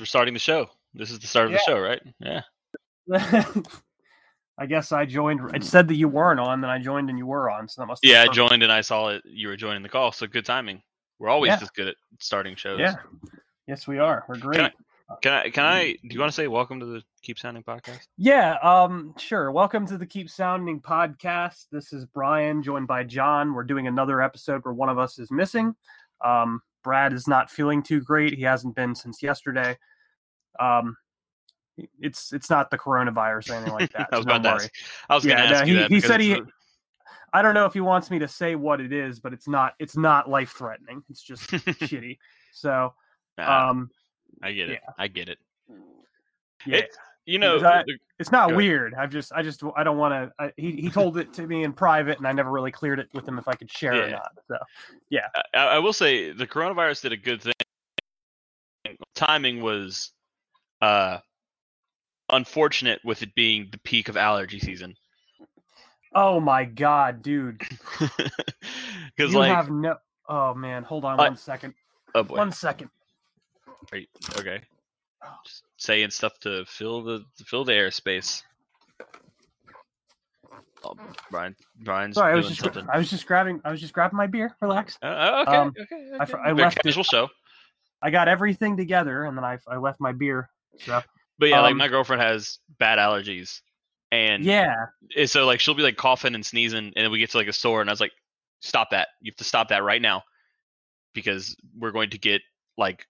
We're starting the show. This is the start of the show, right? Yeah. I guess I joined. It said that you weren't on, then I joined and you were on. So that must. Yeah, I joined and I saw it. You were joining the call, so good timing. We're always Yeah. just good at starting shows. Yeah. Yes, we are. We're great. Can I, can I? Can I? Do you want to say welcome to the Keep Sounding podcast? Yeah. Um. Sure. Welcome to the Keep Sounding podcast. This is Brian, joined by Jon. We're doing another episode where one of us is missing. Um. Brad is not feeling too great. He hasn't been since yesterday. Um. It's it's not the coronavirus or anything like that. I was so about to worry. ask. I was going to Yeah, ask no, you he- that. he said he- I don't know if he wants me to say what it is, but it's not it's not life threatening. It's just shitty. So Nah, um I get it. I get it. yeah. It- You know, I- it's not weird. I've just I just I don't want to he he told it to me in private and I never really cleared it with him if I could share or not. So I, I will say the coronavirus did a good thing. Timing was uh unfortunate with it being the peak of allergy season. Oh my god, dude. Because like, have no Oh man, hold on I- one second. oh boy, One second. You- okay, Just saying stuff to fill the fill the airspace. Oh, Brian, Brian's Sorry, I was just something. I was just grabbing I was just grabbing my beer. Relax. Uh, oh, okay, um, okay, I okay. I Very left it- casual show. I got everything together and then I I left my beer. So But yeah, like um, my girlfriend has bad allergies, and yeah. and so like she'll be like coughing and sneezing, and then we get to like a store, and I was like, "Stop that! You have to stop that right now, because we're going to get like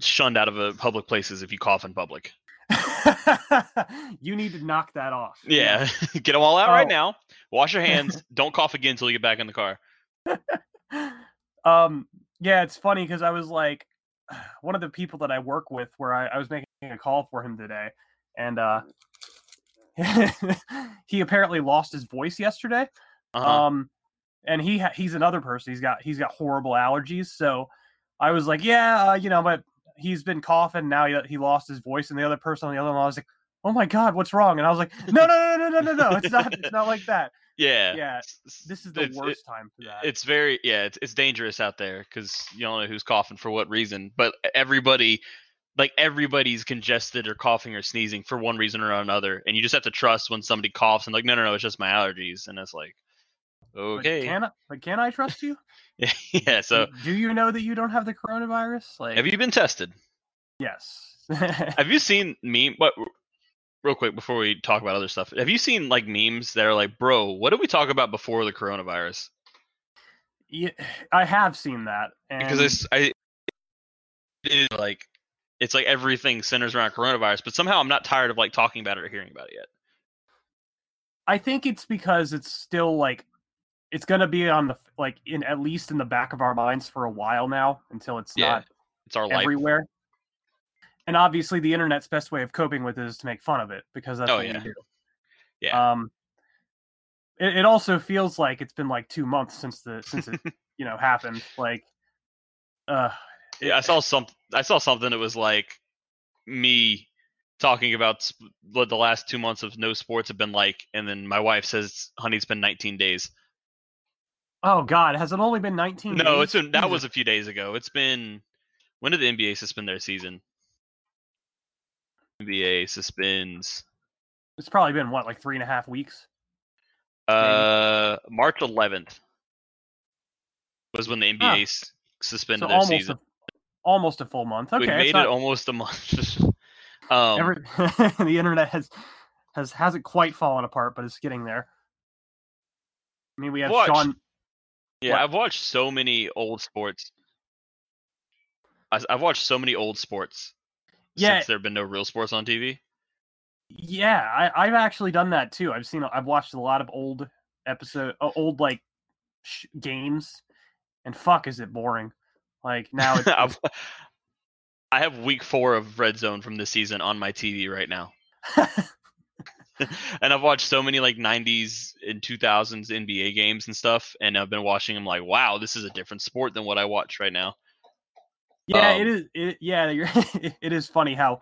shunned out of uh, public places if you cough in public." you need to knock that off. Yeah, get them all out right Oh. now. Wash your hands. Don't cough again until you get back in the car. um yeah it's funny because i was like one of the people that i work with where I, I was making a call for him today and uh he apparently lost his voice yesterday Uh-huh. um and he ha- he's another person he's got he's got horrible allergies so i was like yeah uh, you know but he's been coughing now he, he lost his voice and the other person on the other line was like oh my god what's wrong and i was like no no no no no no no it's not it's not like that yeah. yeah, this is the it's- it- worst time for that it's very yeah it's, it's dangerous out there because you don't know who's coughing for what reason but everybody like everybody's congested or coughing or sneezing for one reason or another and you just have to trust when somebody coughs and like no no no it's just my allergies and it's like But okay can I, but can I trust you? yeah so do, do you know that you don't have the coronavirus? Like, have you been tested Yes. have you seen meme what real quick before we talk about other stuff have you seen like memes that are like bro what did we talk about before the coronavirus yeah, I have seen that, and because it's I it is like it's like everything centers around coronavirus, but somehow I'm not tired of like talking about it or hearing about it yet. I think it's because it's still like it's gonna be on the like in at least in the back of our minds for a while now until it's Yeah, not It's our life. And obviously, the internet's best way of coping with it is to make fun of it because that's Oh, what yeah. we do. Yeah. Um, it, it also feels like it's been like two months since the since it you know happened. Like, uh, yeah, I saw some I saw something that was like me talking about sp- what the last two months of no sports have been like, and then my wife says, "Honey, it's been 19 days." Oh God, has it only been 19? No, days? it's been, that was a few days ago. It's been when did the NBA suspend their season? NBA suspends It's probably been what, like three and a half weeks. uh March 11th was when the NBA Ah. s- So suspended their almost season. a, almost a full month. Okay, we made not- it almost a month. um, every, the internet has has hasn't quite fallen apart, but it's getting there. I mean, we have Watch. Sean. Yeah, What? I've watched so many old sports. I've watched so many old sports Yeah. since there have been no real sports on TV. Yeah, I, I've actually done that too. I've seen, I've watched a lot of old episode, uh, old like sh- games, and fuck, is it boring? Like now, it's, I have week four of Red Zone from this season on my TV right now, and I've watched so many like '90s and 2000s NBA games and stuff, and I've been watching them like, wow, this is a different sport than what I watch right now. Yeah, Um, it is. It, yeah, you're, it is funny how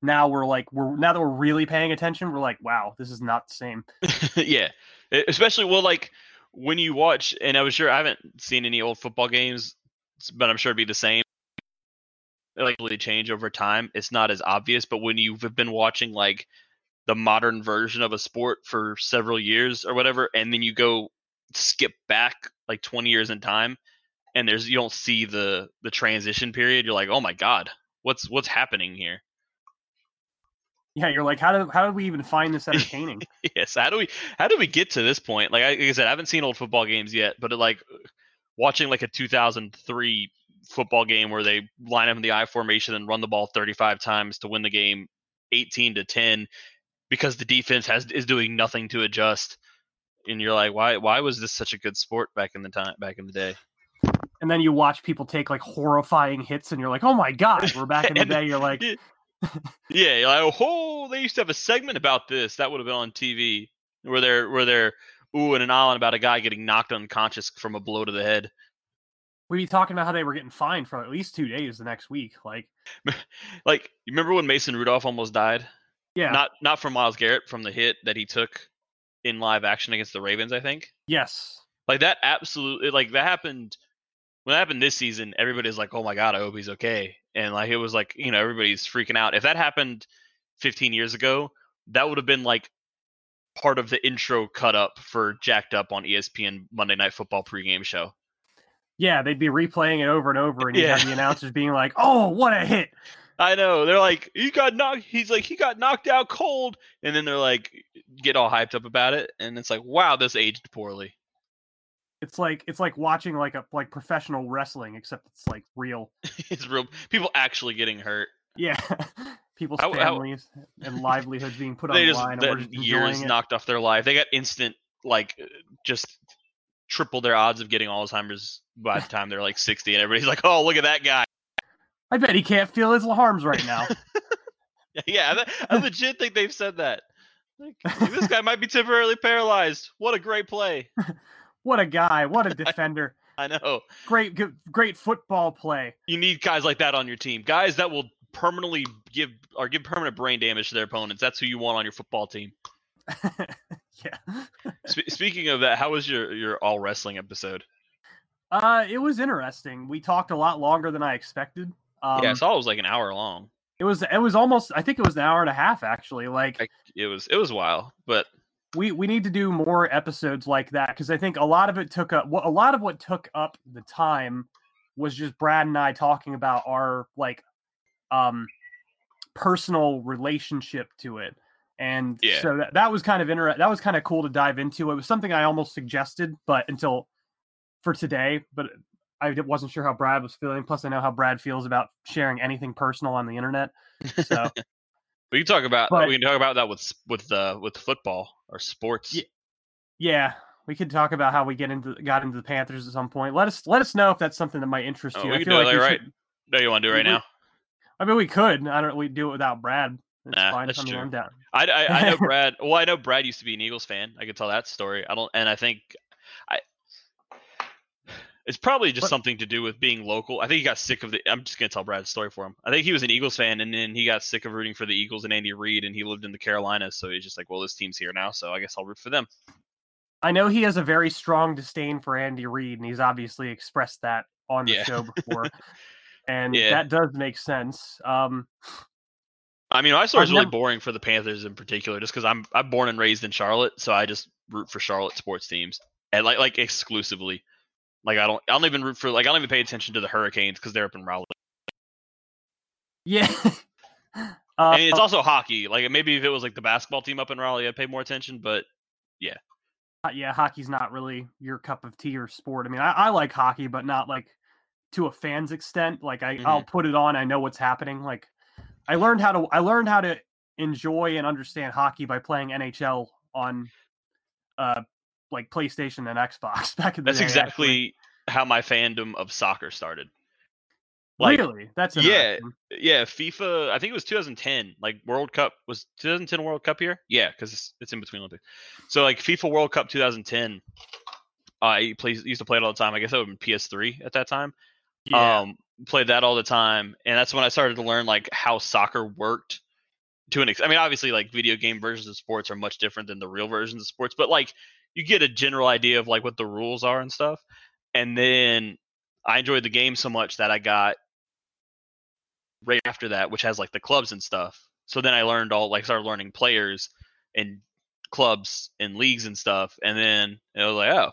now we're like we're now that we're really paying attention, we're like, wow, this is not the same. yeah, especially well, like when you watch, and I was sure I haven't seen any old football games, but I'm sure it'd be the same. They like really change over time. It's not as obvious, but when you've been watching like the modern version of a sport for several years or whatever, and then you go skip back like 20 years in time, and there's you don't see the the transition period, you're like, oh my god, what's what's happening here? Yeah, you're like, how did how did we even find this entertaining? yes. How do we how do we get to this point? Like I, like I said, I haven't seen old football games yet, but like watching like a 2003 football game where they line up in the I formation and run the ball 35 times to win the game 18 to 10 because the defense has is doing nothing to adjust. And you're like, why why was this such a good sport back in the time back in the day? And then you watch people take like horrifying hits, and you're like, oh my god, we're back in the day. You're like, Yeah. Like, oh, they used to have a segment about this. That would have been on TV where they're where they're ooh and an on about a guy getting knocked unconscious from a blow to the head. we'd be talking about how they were getting fined for at least two days the next week. Like, Like, you remember when Mason Rudolph almost died? yeah, Not not from Myles Garrett, from the hit that he took in live action against the Ravens, I think. yes, Like that absolutely like that happened when that happened this season, everybody's like, Oh my god, I hope he's okay. And like it was like, you know, everybody's freaking out. If that happened fifteen years ago, that would have been like part of the intro cut up for Jacked Up on ESPN Monday Night Football pregame show. yeah, they'd be replaying it over and over, and you Yeah. have the announcers being like, oh, what a hit! I know. They're like, he got knocked. He's like, he got knocked out cold, and then they're like, get all hyped up about it, and it's like, wow, this aged poorly. It's like it's like watching like a like professional wrestling, except it's like real. it's real. People actually getting hurt. Yeah, people's How- how- families and livelihoods being put on they the just line, and that we're just years knocked off their life. They got instant like uh, just triple their odds of getting Alzheimer's by the time they're like sixty, and everybody's like, oh, look at that guy. I bet he can't feel his arms right now. yeah, I, I legit think they've said that. Like, this guy might be temporarily paralyzed. What a great play. What a guy! What a defender! I know. Great, good, great football play. You need guys like that on your team. Guys that will permanently give or give permanent brain damage to their opponents. That's who you want on your football team. yeah. Sp- speaking of that, how was your your all wrestling episode? Uh, it was interesting. We talked a lot longer than I expected. Um, yeah, I saw it was like an hour long. it was. It was almost. I think it was an hour and a half actually. Like I- It was it was a while, but we we need to do more episodes like that because I think a lot of it took up. A lot of what took up the time was just Brad and I talking about our like, um, personal relationship to it. And Yeah. so that, that was kind of inter- that was kind of cool to dive into. It was something I almost suggested, but until for today, but I wasn't sure how Brad was feeling. Plus, I know how Brad feels about sharing anything personal on the internet. So we can talk about But- we can talk about that with with uh, with football or sports. Ye- yeah, we could talk about how we get into got into the Panthers at some point. Let us let us know if that's something that might interest Oh, you. we I can feel do like we right should- No, you want to do it right We- now? I mean, we could. I don't. We do it without Brad. It's Nah, fine. that's I true. Down. I, I, I know Brad. Well, I know Brad used to be an Eagles fan. I could tell that story. I don't, and I think. It's probably just something to do with being local. I think he got sick of the. I'm just gonna tell Brad's story for him. I think he was an Eagles fan, and then he got sick of rooting for the Eagles and Andy Reid, and he lived in the Carolinas, so he's just like, well, this team's here now, so I guess I'll root for them. I know he has a very strong disdain for Andy Reid, and he's obviously expressed that on the Yeah. show before. and Yeah. that does make sense. Um, I mean, my story's I've really boring for the Panthers in particular, just because I'm I'm born and raised in Charlotte, so I just root for Charlotte sports teams, and like like exclusively. Like I don't I don't even root for like I don't even pay attention to the Hurricanes because they're up in Raleigh. yeah. uh, I mean, it's also hockey. Like maybe if it was like the basketball team up in Raleigh, I'd pay more attention. But uh, yeah, hockey's not really your cup of tea or sport. I mean, I, I like hockey, but not like to a fan's extent. Like I, I'll put it on. I know what's happening. Like I learned how to. I learned how to enjoy and understand hockey by playing NHL on, uh, like PlayStation and Xbox back in the that's day. actually. exactly how my fandom of soccer started. Like, really. That's yeah, yeah, FIFA. I think it was 2010. Like World Cup was 2010 World Cup year. Yeah, because it's, it's in between Olympics. So like FIFA World Cup 2010. I play, used to play it all the time. I guess that would have been PS3 at that time. Yeah. Um, played that all the time, and that's when I started to learn like how soccer worked. To an ex- I mean, obviously, like video game versions of sports are much different than the real versions of sports, but like you get a general idea of like what the rules are and stuff. And then I enjoyed the game so much that I got right after that, which has like the clubs and stuff. So then I learned all like started learning players and clubs and leagues and stuff, and then I was like, oh,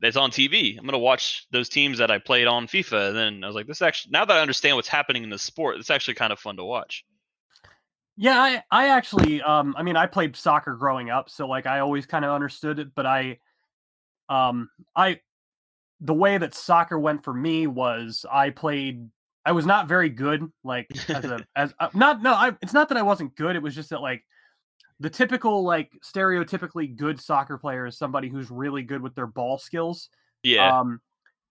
it's on TV. I'm gonna watch those teams that I played on FIFA. And then I was like, this actually now that I understand what's happening in the sport, it's actually kind of fun to watch. Yeah, I, I actually um I mean I played soccer growing up, so like I always kind of understood it, but I um I the way that soccer went for me was I played I was not very good like as a as uh, not no I it's not that I wasn't good, it was just that like the typical like stereotypically good soccer player is somebody who's really good with their ball skills. Yeah, Um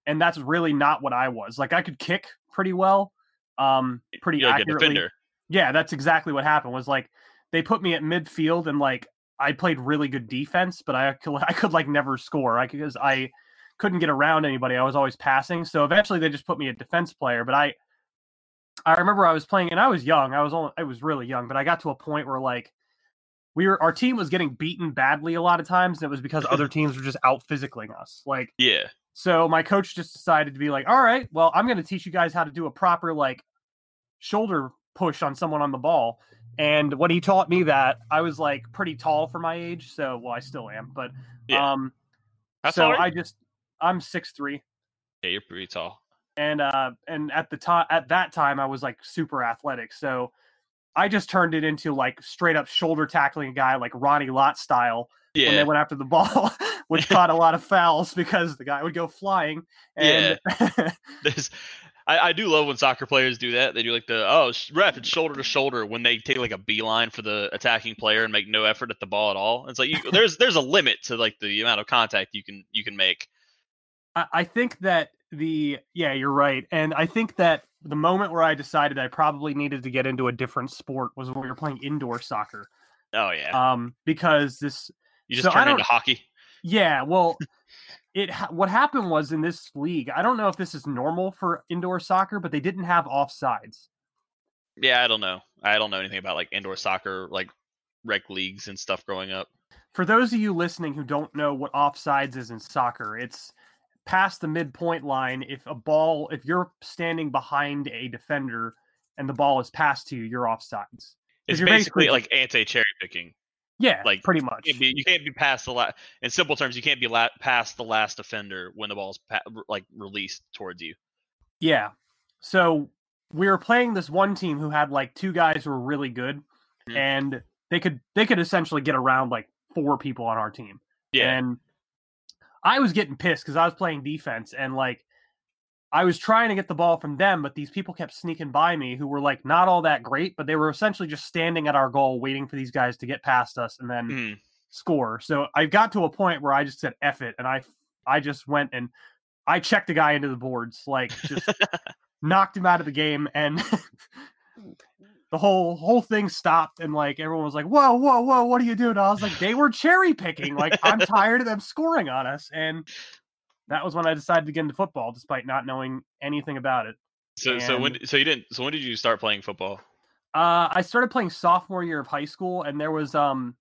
and that's really not what I was. Like I could kick pretty well, um pretty you're a accurately. Yeah, that's exactly what happened. Was like they put me at midfield and like I played really good defense, but I could, I could like never score. I because I couldn't get around anybody. I was always passing. So eventually they just put me a defense player. But I I remember I was playing and I was young. I was only I was really young, but I got to a point where like we were our team was getting beaten badly a lot of times, and it was because other teams were just out physicaling us. Like Yeah, so my coach just decided to be like, all right, well, I'm going to teach you guys how to do a proper like shoulder push on someone on the ball. And when he taught me that, I was like pretty tall for my age. So, well, I still am, but Yeah. um, How so? I just I'm six three, yeah, you're pretty tall. and uh, and at the time at that time I was like super athletic. So I just turned it into like straight up shoulder tackling a guy like Ronnie Lott style Yeah. when they went after the ball, which caught a lot of fouls because the guy would go flying. And There's, I, I do love when soccer players do that. They do like the oh ref, it's shoulder to shoulder when they take like a beeline for the attacking player and make no effort at the ball at all. It's like you, there's there's a limit to like the amount of contact you can you can make. I, I think that the yeah, you're right, and I think that the moment where I decided I probably needed to get into a different sport was when we were playing indoor soccer. Oh yeah, Um, because this you just so I turn into hockey. yeah, well, it what happened was in this league. I don't know if this is normal for indoor soccer, but they didn't have offsides. Yeah, I don't know. I don't know anything about like indoor soccer, like rec leagues and stuff growing up. For those of you listening who don't know what offsides is in soccer, it's past the midpoint line. If a ball, if you're standing behind a defender and the ball is passed to you, you're offsides. It's basically, basically- like anti cherry picking. Yeah, Like, pretty much. You can't be, you can't be past the last. In simple terms, you can't be la- past the last defender when the ball's pa- like released towards you. Yeah. So we were playing this one team who had like two guys who were really good, Mhm. and they could they could essentially get around like four people on our team. Yeah, And I was getting pissed because I was playing defense and like I was trying to get the ball from them, but these people kept sneaking by me who were like not all that great, but they were essentially just standing at our goal waiting for these guys to get past us and then Mhm. score. So I got to a point where I just said F it and I I just went and I checked the guy into the boards, like just knocked him out of the game and the whole whole thing stopped and like everyone was like, Whoa, whoa, whoa, what are you doing? I was like, they were cherry picking. Like I'm tired of them scoring on us. And that was when I decided to get into football, despite not knowing anything about it. So so when so you didn't so when did you start playing football? Uh, I started playing sophomore year of high school, and there was um,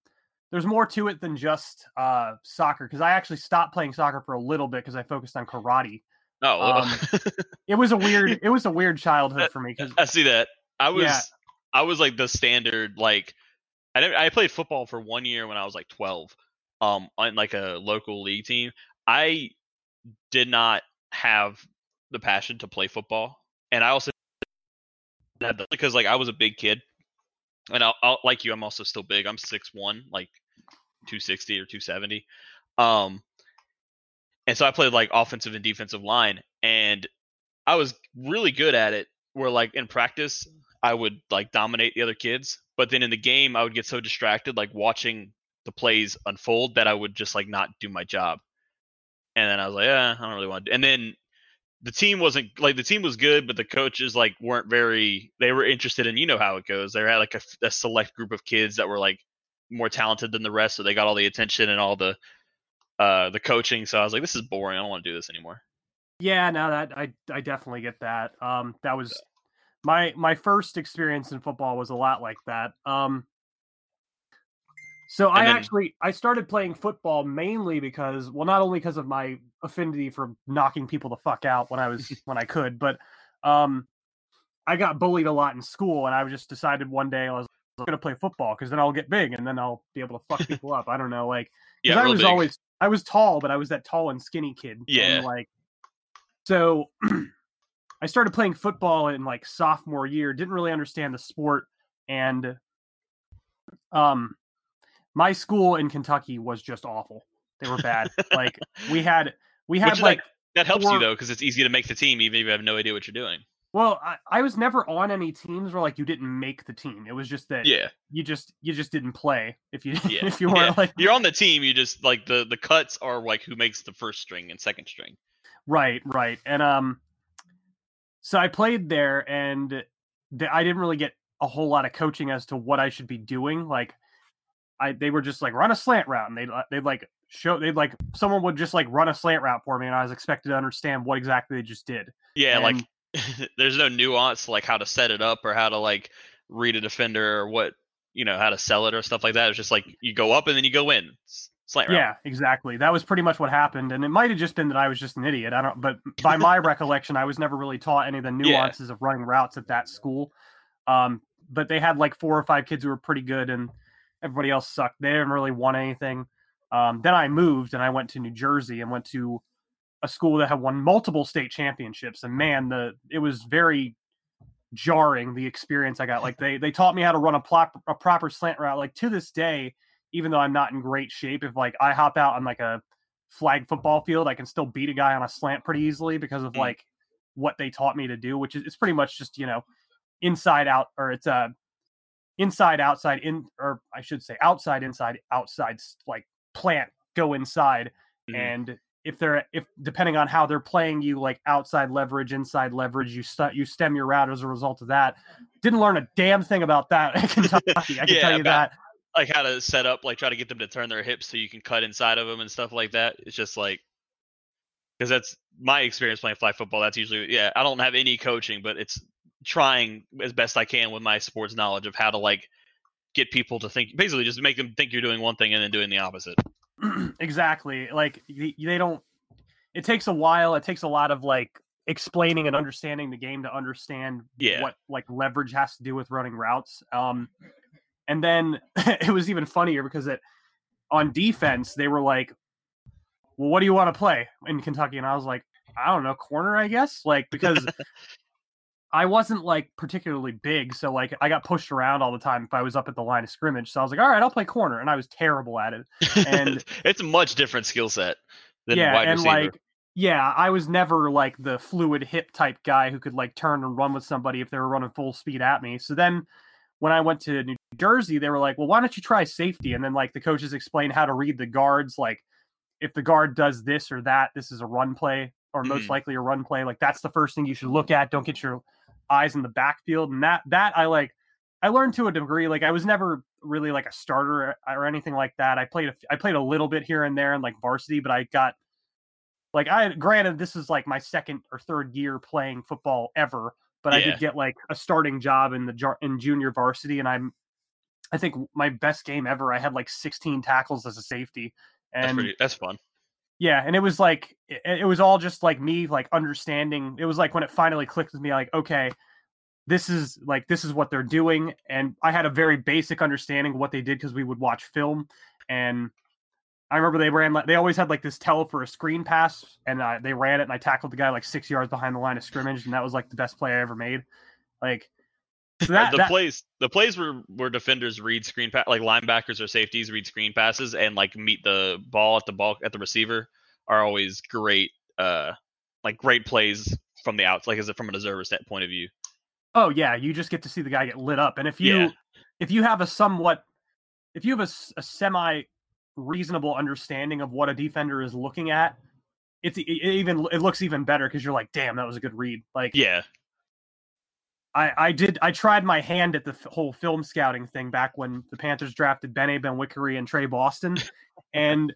there's more to it than just uh soccer because I actually stopped playing soccer for a little bit because I focused on karate. Oh. Um, It was a weird, it was a weird childhood for me because I see that. I was Yeah. I was like the standard like I I played football for one year when I was like 12 um on like a local league team. I did not have the passion to play football and I also had the, because like I was a big kid and I'll, I'll like you I'm also still big. I'm 6'1 like 260 or 270. Um and so I played like offensive and defensive line and I was really good at it where like in practice I would like dominate the other kids, but then in the game I would get so distracted like watching the plays unfold that I would just like not do my job. And then I was like, yeah, I don't really want to. And then the team wasn't like the team was good, but the coaches like weren't very. They were interested in you know how it goes. They had like a, a select group of kids that were like more talented than the rest, so they got all the attention and all the uh the coaching. So I was like, this is boring. I don't want to do this anymore. yeah, no, that I I definitely get that. Um, that was my my first experience in football was a lot like that. Um, so I then- actually I started playing football mainly because well, not only because of my affinity for knocking people the fuck out when I was when I could, but um, I got bullied a lot in school, and I just decided one day I was going to play football because then I'll get big and then I'll be able to fuck people up. I don't know, like Yeah, I was big. always I was tall, but I was that tall and skinny kid. and, Yeah. like so I started playing football in like sophomore year, didn't really understand the sport and um my school in Kentucky was just awful. They were bad. like we had we had Which like like that helps four- you though because it's easy to make the team even if you have no idea what you're doing. well, I, I was never on any teams where like you didn't make the team. It was just that Yeah, you just you just didn't play if you yeah. if you weren't like you're on the team, you just like the the cuts are like who makes the first string and second string. Right, right. And um so I played there and th- I didn't really get a whole lot of coaching as to what I should be doing. Like I they were just like run a slant route and they'd they'd like show they'd like someone would just like run a slant route for me and I was expected to understand what exactly they just did. Yeah, like there's no nuance like how to set it up or how to like read a defender or what you know how to sell it or stuff like that. It's just like you go up and then you go in. Slant route. Yeah, exactly. That was pretty much what happened, and it might have just been that I was just an idiot. I don't, but by my recollection, I was never really taught any of the Yeah. nuances of running routes at that school. Um, but they had like four or five kids who were pretty good, and everybody else sucked. They didn't really want anything. Um, then I moved, and I went to New Jersey and went to a school that had won multiple state championships. And man, the it was very jarring the experience I got. Like they they taught me how to run a, plop, a proper slant route. Like to this day, even though I'm not in great shape, if like I hop out on like a flag football field, I can still beat a guy on a slant pretty easily because of Mm. like what they taught me to do, which is it's pretty much just you know inside out or it's uh inside outside in or I should say outside inside outside like plant go inside Mhm. and if they're if depending on how they're playing you like outside leverage inside leverage you st- you stem your route as a result of that didn't learn a damn thing about that at Kentucky I can Yeah, tell you about- that like how to set up, like try to get them to turn their hips so you can cut inside of them and stuff like that. It's just like because that's my experience playing flag football. That's usually yeah. I don't have any coaching, but it's trying as best I can with my sports knowledge of how to like get people to think basically just make them think you're doing one thing and then doing the opposite. exactly like they don't it takes a while it takes a lot of like explaining and understanding the game to understand Yeah. what like leverage has to do with running routes um and then it was even funnier because it on defense they were like well what do you want to play in kentucky and i was like i don't know corner i guess like because i wasn't like particularly big so like i got pushed around all the time if i was up at the line of scrimmage so i was like all right i'll play corner and i was terrible at it And- it's a much different skill set than yeah, wide and receiver. like yeah, I was never like the fluid hip type guy who could like turn and run with somebody if they were running full speed at me. So then when I went to New Jersey, they were like, "Well, why don't you try safety?" And then like the coaches explained how to read the guards like if the guard does this or that, this is a run play or most Mhm. likely a run play. Like that's the first thing you should look at. Don't get your eyes in the backfield. And that that I like I learned to a degree. Like I was never really like a starter or anything like that. I played a, I played a little bit here and there in like varsity, but I got like I granted this is like my second or third year playing football ever, but I did get like a starting job in the in junior varsity, and I'm I think my best game ever. I had like 16 tackles as a safety, That's and pretty. That's fun. Yeah, and it was like it, it was all just like me like understanding. It was like when it finally clicked with me, like okay, this is like this is what they're doing, and I had a very basic understanding of what they did because we would watch film, and I remember they ran like they always had like this tell for a screen pass, and they ran it, and I tackled the guy like six yards behind the line of scrimmage, and that was like the best play I ever made. Like that, the that- plays, the plays where where defenders read screen pass, like linebackers or safeties read screen passes and like meet the ball at the ball at the receiver, are always great. Uh, like great plays from the outs, like as a, from an observer stand point of view. Oh yeah, you just get to see the guy get lit up, and if you Yeah. if you have a somewhat if you have a, a semi reasonable understanding of what a defender is looking at, it's it even it looks even better because you're like, damn, that was a good read. Like Yeah, I I did I tried my hand at the f- whole film scouting thing back when the Panthers drafted Bené Benwikere and Tre Boston, and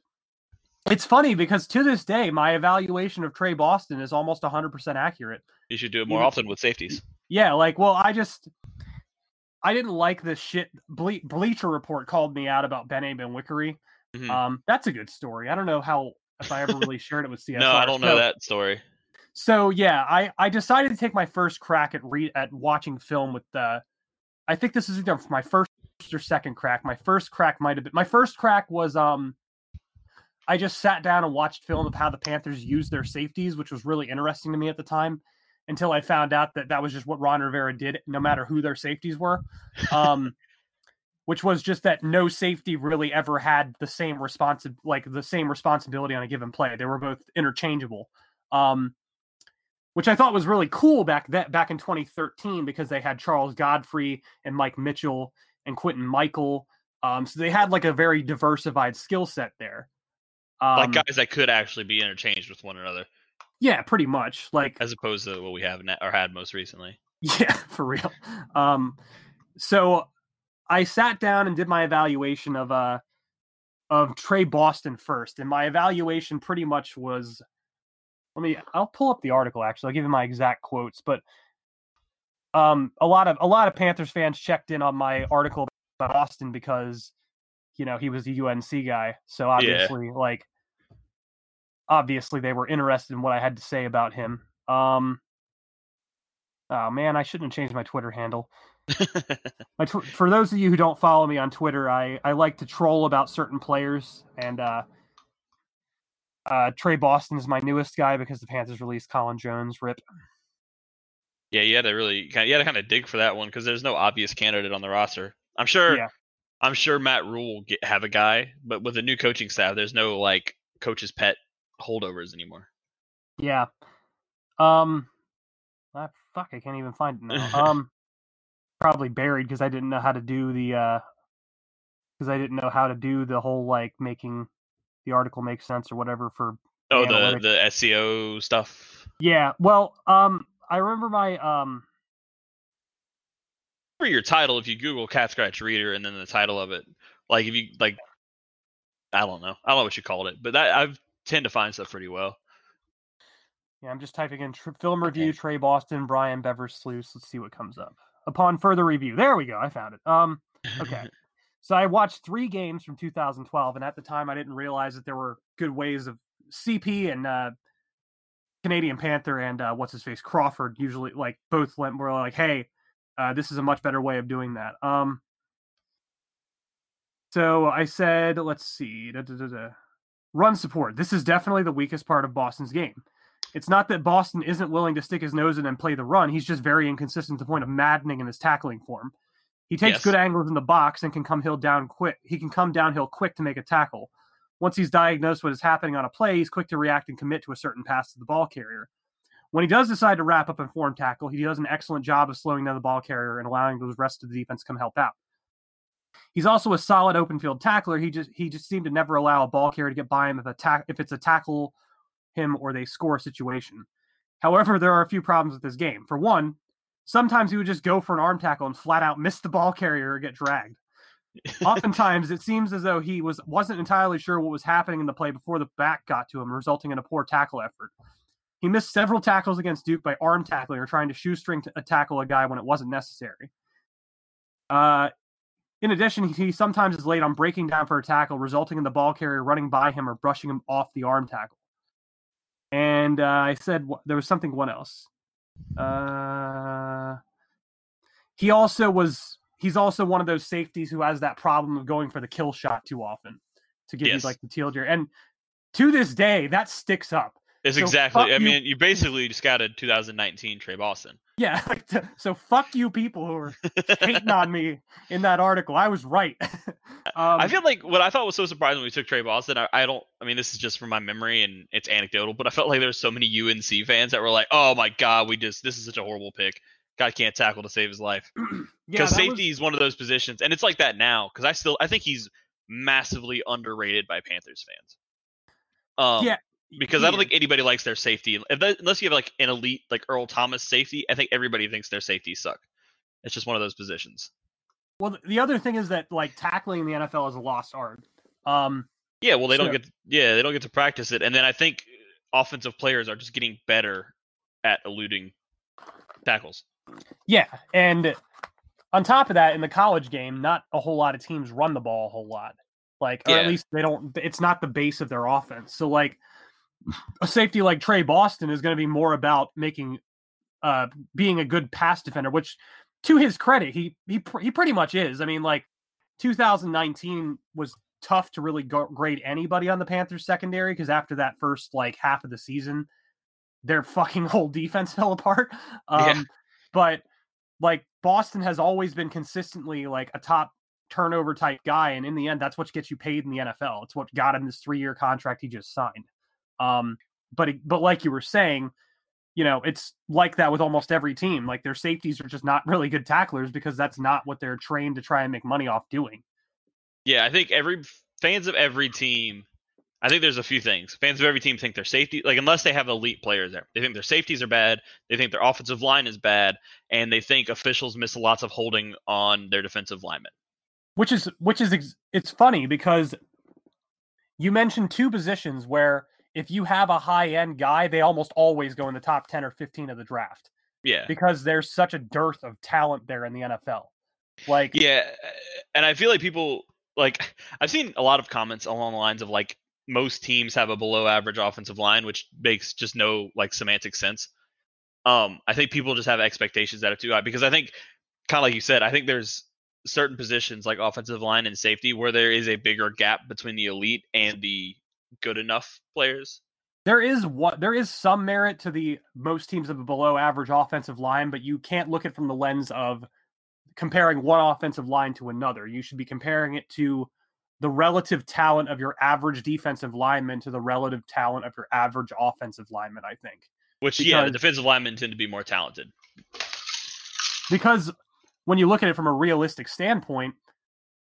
it's funny because to this day my evaluation of Tre Boston is almost 100% accurate. you should do it more Even- often with safeties. Yeah, like, well, I just I didn't like this shit. Ble- Bleacher Report called me out about Benwikere. Mhm. Um, that's a good story. I don't know how if I ever really shared it with CSR. no, I don't know that story. So yeah, I I decided to take my first crack at re- at watching film with the. I think this is either my first or second crack. My first crack might have been my first crack was um. I just sat down and watched film of how the Panthers used their safeties, which was really interesting to me at the time. Until I found out that that was just what Ron Rivera did, no matter who their safeties were. Um, which was just that no safety really ever had the same responsi- like the same responsibility on a given play. They were both interchangeable. Um, which I thought was really cool back that back in 2013 because they had Charles Godfrey and Mike Mitchell and Quintin Mikell. Um, so they had like a very diversified skill set there. Um, like guys that could actually be interchanged with one another, yeah, pretty much. Like as opposed to what we have or had most recently. Yeah, for real. Um, so I sat down and did my evaluation of uh of Tre Boston first, and my evaluation pretty much was. Let me. I'll pull up the article. Actually, I'll give you my exact quotes. But um, a lot of a lot of Panthers fans checked in on my article about Austin because you know he was a UNC guy. So obviously, like obviously they were interested in what I had to say about him. Um, oh man, I shouldn't have changed my Twitter handle. My tw- for those of you who don't follow me on Twitter, I I like to troll about certain players, and uh, uh, Tre Boston is my newest guy because the Panthers released Colin Jones. Rip. Yeah, you had to really, you had to kind of dig for that one because there's no obvious candidate on the roster. I'm sure, Yeah. I'm sure Matt Rhule will get, have a guy, but with a new coaching staff, there's no like coach's pet holdovers anymore. Yeah. Um. Ah, fuck, I can't even find it now. Um. probably buried because I didn't know how to do the. uh Because I didn't know how to do the whole like making the article makes sense or whatever for Oh, Analytics. the the SEO stuff. Yeah, well, um, I remember my um, For your title, if you Google Cat Scratch Reader and then the title of it, like if you like, I don't know, I don't know what you called it, but that I tend to find stuff pretty well. yeah, I'm just typing in tr- film review Tre Boston, Brian Bever Sluice. Let's see what comes up. Upon further review, there we go. I found it. Um, okay. So I watched three games from 2012, and at the time I didn't realize that there were good ways of CP and uh, Canadian Panther and uh, what's his face Crawford usually like both went were like, hey, uh, this is a much better way of doing that. Um, so I said, let's see, da, da, da, run support. This is definitely the weakest part of Boston's game. It's not that Boston isn't willing to stick his nose in and play the run. He's just very inconsistent to the point of maddening in his tackling form. He takes Yes. good angles in the box and can come hill down quick. He can come downhill quick to make a tackle. Once he's diagnosed what is happening on a play, he's quick to react and commit to a certain pass to the ball carrier. When he does decide to wrap up and form tackle, he does an excellent job of slowing down the ball carrier and allowing the rest of the defense to come help out. He's also a solid open field tackler. He just he just seemed to never allow a ball carrier to get by him if a tack if it's a tackle him or they score situation. However, there are a few problems with this game. For one, sometimes he would just go for an arm tackle and flat out miss the ball carrier or get dragged. oftentimes it seems as though he was wasn't entirely sure what was happening in the play before the back got to him, resulting in a poor tackle effort. He missed several tackles against Duke by arm tackling or trying to shoestring a tackle a guy when it wasn't necessary. Uh, in addition, he sometimes is late on breaking down for a tackle, resulting in the ball carrier running by him or brushing him off the arm tackle. And uh, I said there was something. What else? Uh, he also was. He's also one of those safeties who has that problem of going for the kill shot too often to give Yes. you like the teal deer. And to this day, that sticks up. It's So exactly. I mean, you basically scouted 2019 Tre Boston. Yeah. Like so, fuck you, people who are hating on me in that article. I was right. um, I feel like what I thought was so surprising when we took Tre Boston. I, I don't. I mean, this is just from my memory and it's anecdotal, but I felt like there was so many UNC fans that were like, "Oh my god, we just this is such a horrible pick. Guy can't tackle to save his life." Because that safety was- is one of those positions, and it's like that now. Because I still I think he's massively underrated by Panthers fans. Um, Yeah, because he I don't think anybody likes their safety that, unless you have like an elite like Earl Thomas safety. I think everybody thinks their safeties suck. It's just one of those positions. Well, the other thing is that like tackling in the NFL is a lost art. Um, Yeah, well, they don't So- get yeah they don't get to practice it, and then I think offensive players are just getting better at eluding tackles. yeah, and on top of that, in the college game, not a whole lot of teams run the ball a whole lot. Like, or at least they don't. It's not the base of their offense. So, like, a safety like Tre Boston is going to be more about making, uh, being a good pass defender. Which, to his credit, he he pr- he pretty much is. I mean, like, 2019 was tough to really go- grade anybody on the Panthers secondary because after that first like half of the season, their fucking whole defense fell apart. Um, Yeah. But like Boston has always been consistently like a top turnover type guy, and in the end, that's what gets you paid in the NFL. It's what got him this three year contract he just signed. Um, but it- but like you were saying, you know, it's like that with almost every team. Like their safeties are just not really good tacklers because that's not what they're trained to try and make money off doing. Yeah, I think every fans of every team. I think there's a few things. Fans of every team think their safety, like unless they have elite players there, they think their safeties are bad. They think their offensive line is bad, and they think officials miss lots of holding on their defensive linemen. which is which is it's funny because you mentioned two positions where if you have a high end guy they almost always go in the top 10 or 15 of the draft Yeah, because there's such a dearth of talent there in the NFL like Yeah, and I feel like people like I've seen a lot of comments along the lines of like most teams have a below average offensive line, which makes just no like semantic sense. Um, I think people just have expectations that are too high because I think kind of like you said, I think there's certain positions like offensive line and safety where there is a bigger gap between the elite and the good enough players. there is what there is some merit to the most teams of a below average offensive line but you can't look at it from the lens of comparing one offensive line to another you should be comparing it to the relative talent of your average defensive lineman to the relative talent of your average offensive lineman i think Which yeah, the defensive linemen tend to be more talented. because when you look at it from a realistic standpoint,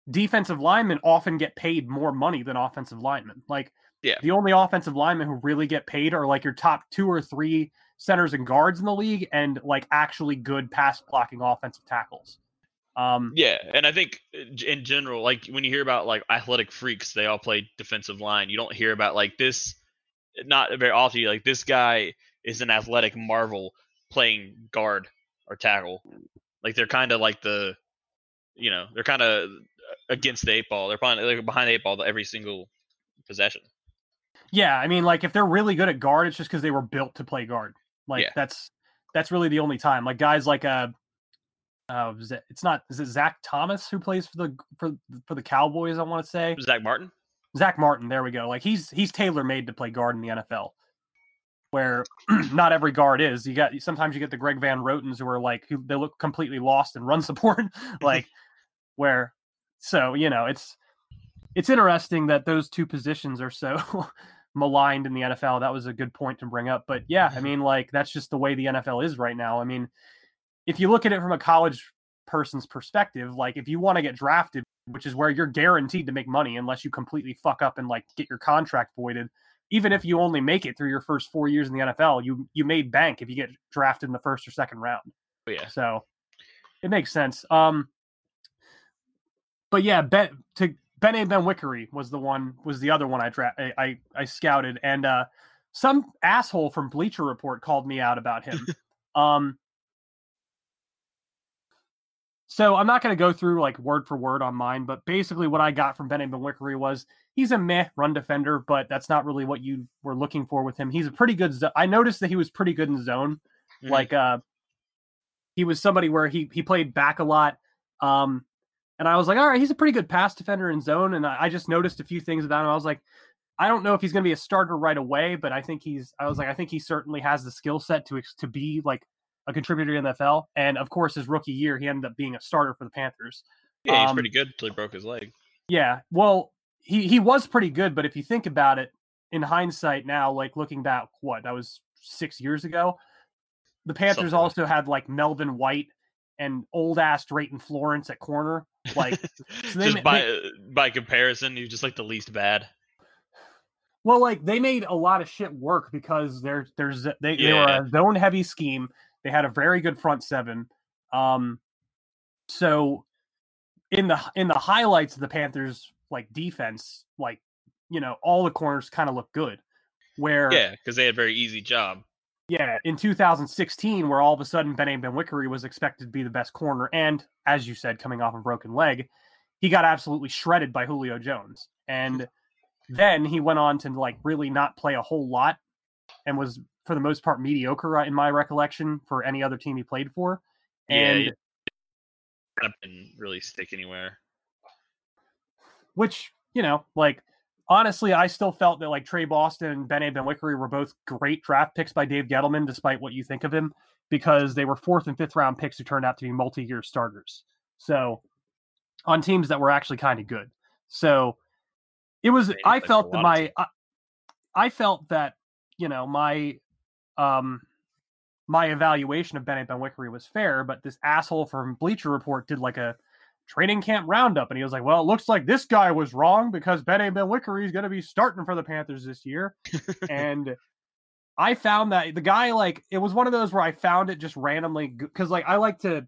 defensive linemen often get paid more money than offensive linemen. Like, Yeah. the only offensive linemen who really get paid are like your top two or three centers and guards in the league, and like actually good pass blocking offensive tackles. Um, Yeah, and I think uh, in general, like when you hear about like athletic freaks, they all play defensive line. You don't hear about like this. Not very often. Like this guy is an athletic marvel playing guard or tackle. Like they're kind of like the, you know, they're kind of against the eight ball. They're behind, they're behind the eight ball every single possession. Yeah, I mean, like if they're really good at guard, it's just because they were built to play guard. Like Yeah. that's that's really the only time. Like guys like uh, uh, it's not is it Zach Thomas who plays for the for for the Cowboys? I want to say Zack Martin. Zack Martin. There we go. Like he's he's tailor made to play guard in the NFL, where not every guard is. You got sometimes you get the Greg Van Rotens who are like who they look completely lost in run support, like where. So you know it's it's interesting that those two positions are so maligned in the NFL. That was a good point to bring up. But yeah, I mean, like that's just the way the NFL is right now. I mean, if you look at it from a college person's perspective, like if you want to get drafted, which is where you're guaranteed to make money unless you completely fuck up and like get your contract voided. Even if you only make it through your first four years in the NFL, you you made bank if you get drafted in the first or second round. But yeah, So it makes sense. Um, but yeah, Ben to Ben Benwikere was the one was the other one I dra- I, I I scouted, and uh, some asshole from Bleacher Report called me out about him. um, so I'm not going to go through like word for word on mine, but basically what I got from Ben Benwikere was he's a meh run defender, but that's not really what you were looking for with him. He's a pretty good. Zo- I noticed that he was pretty good in zone. Mhm. Like uh, he was somebody where he he played back a lot. Um, and I was like, all right, he's a pretty good pass defender in zone. And I, I just noticed a few things about him. I was like, I don't know if he's going to be a starter right away, but I think he's. I was like, I think he certainly has the skill set to to be like a contributor in the NFL. And of course, his rookie year, he ended up being a starter for the Panthers. Yeah, he's Um, pretty good until he broke his leg. Yeah, well, he he was pretty good, but if you think about it in hindsight now, like looking back, what that was six years ago, the Panthers Something also had like Melvin White and old ass Drayton Florence at corner. Like, so they just by they- uh, by comparison, he's just like the least bad. well, like they made a lot of shit work because they're there's they, they were Yeah. a zone heavy scheme. They had a very good front seven. Um, so in the in the highlights of the Panthers like defense, like you know, all the corners kind of look good. Where Yeah, because they had a very easy job. Yeah, in 2016, where all of a sudden Bené Benwikere was expected to be the best corner, and as you said, coming off a broken leg, he got absolutely shredded by Julio Jones, and then he went on to like really not play a whole lot, and was for the most part mediocre uh, in my recollection for any other team he played for, and Kind of didn't really stick anywhere. which you know, like honestly, I still felt that like Tre Boston and Ben Ben Wickery were both great draft picks by Dave Gettleman, despite what you think of him, because they were fourth and fifth round picks who turned out to be multi-year starters. So on teams that were actually kind of good. So it was. I felt that my. I, I felt that you know my um my evaluation of Bené Benwikere was fair, but this asshole from Bleacher Report did like a training camp roundup, and he was like, "Well, it looks like this guy was wrong because Bené Benwikere is going to be starting for the Panthers this year." and I found that the guy like it was one of those where I found it just randomly because like I like to.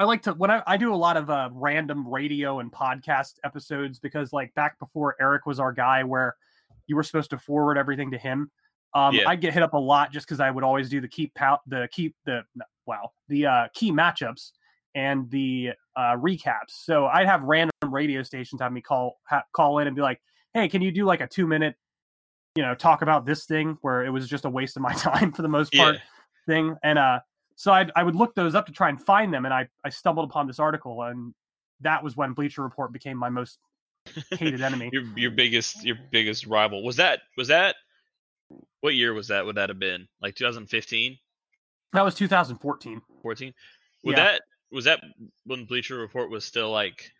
I like to when I, I do a lot of uh, random radio and podcast episodes because like back before Eric was our guy where you were supposed to forward everything to him. Um, Yeah. I'd get hit up a lot just because I would always do the keep pow- the keep the wow the uh, key matchups and the uh, recaps. So I'd have random radio stations have me call ha- call in and be like, "Hey, can you do like a two minute, you know, talk about this thing?" Where it was just a waste of my time for the most part Yeah, thing. And uh, so I I would look those up to try and find them, and I I stumbled upon this article, and that was when Bleacher Report became my most hated enemy. your your biggest your biggest rival was that was that what year was that? Would that have been like 2015, That was 2014. 14? Would Yeah. that was that when Bleacher Report was still like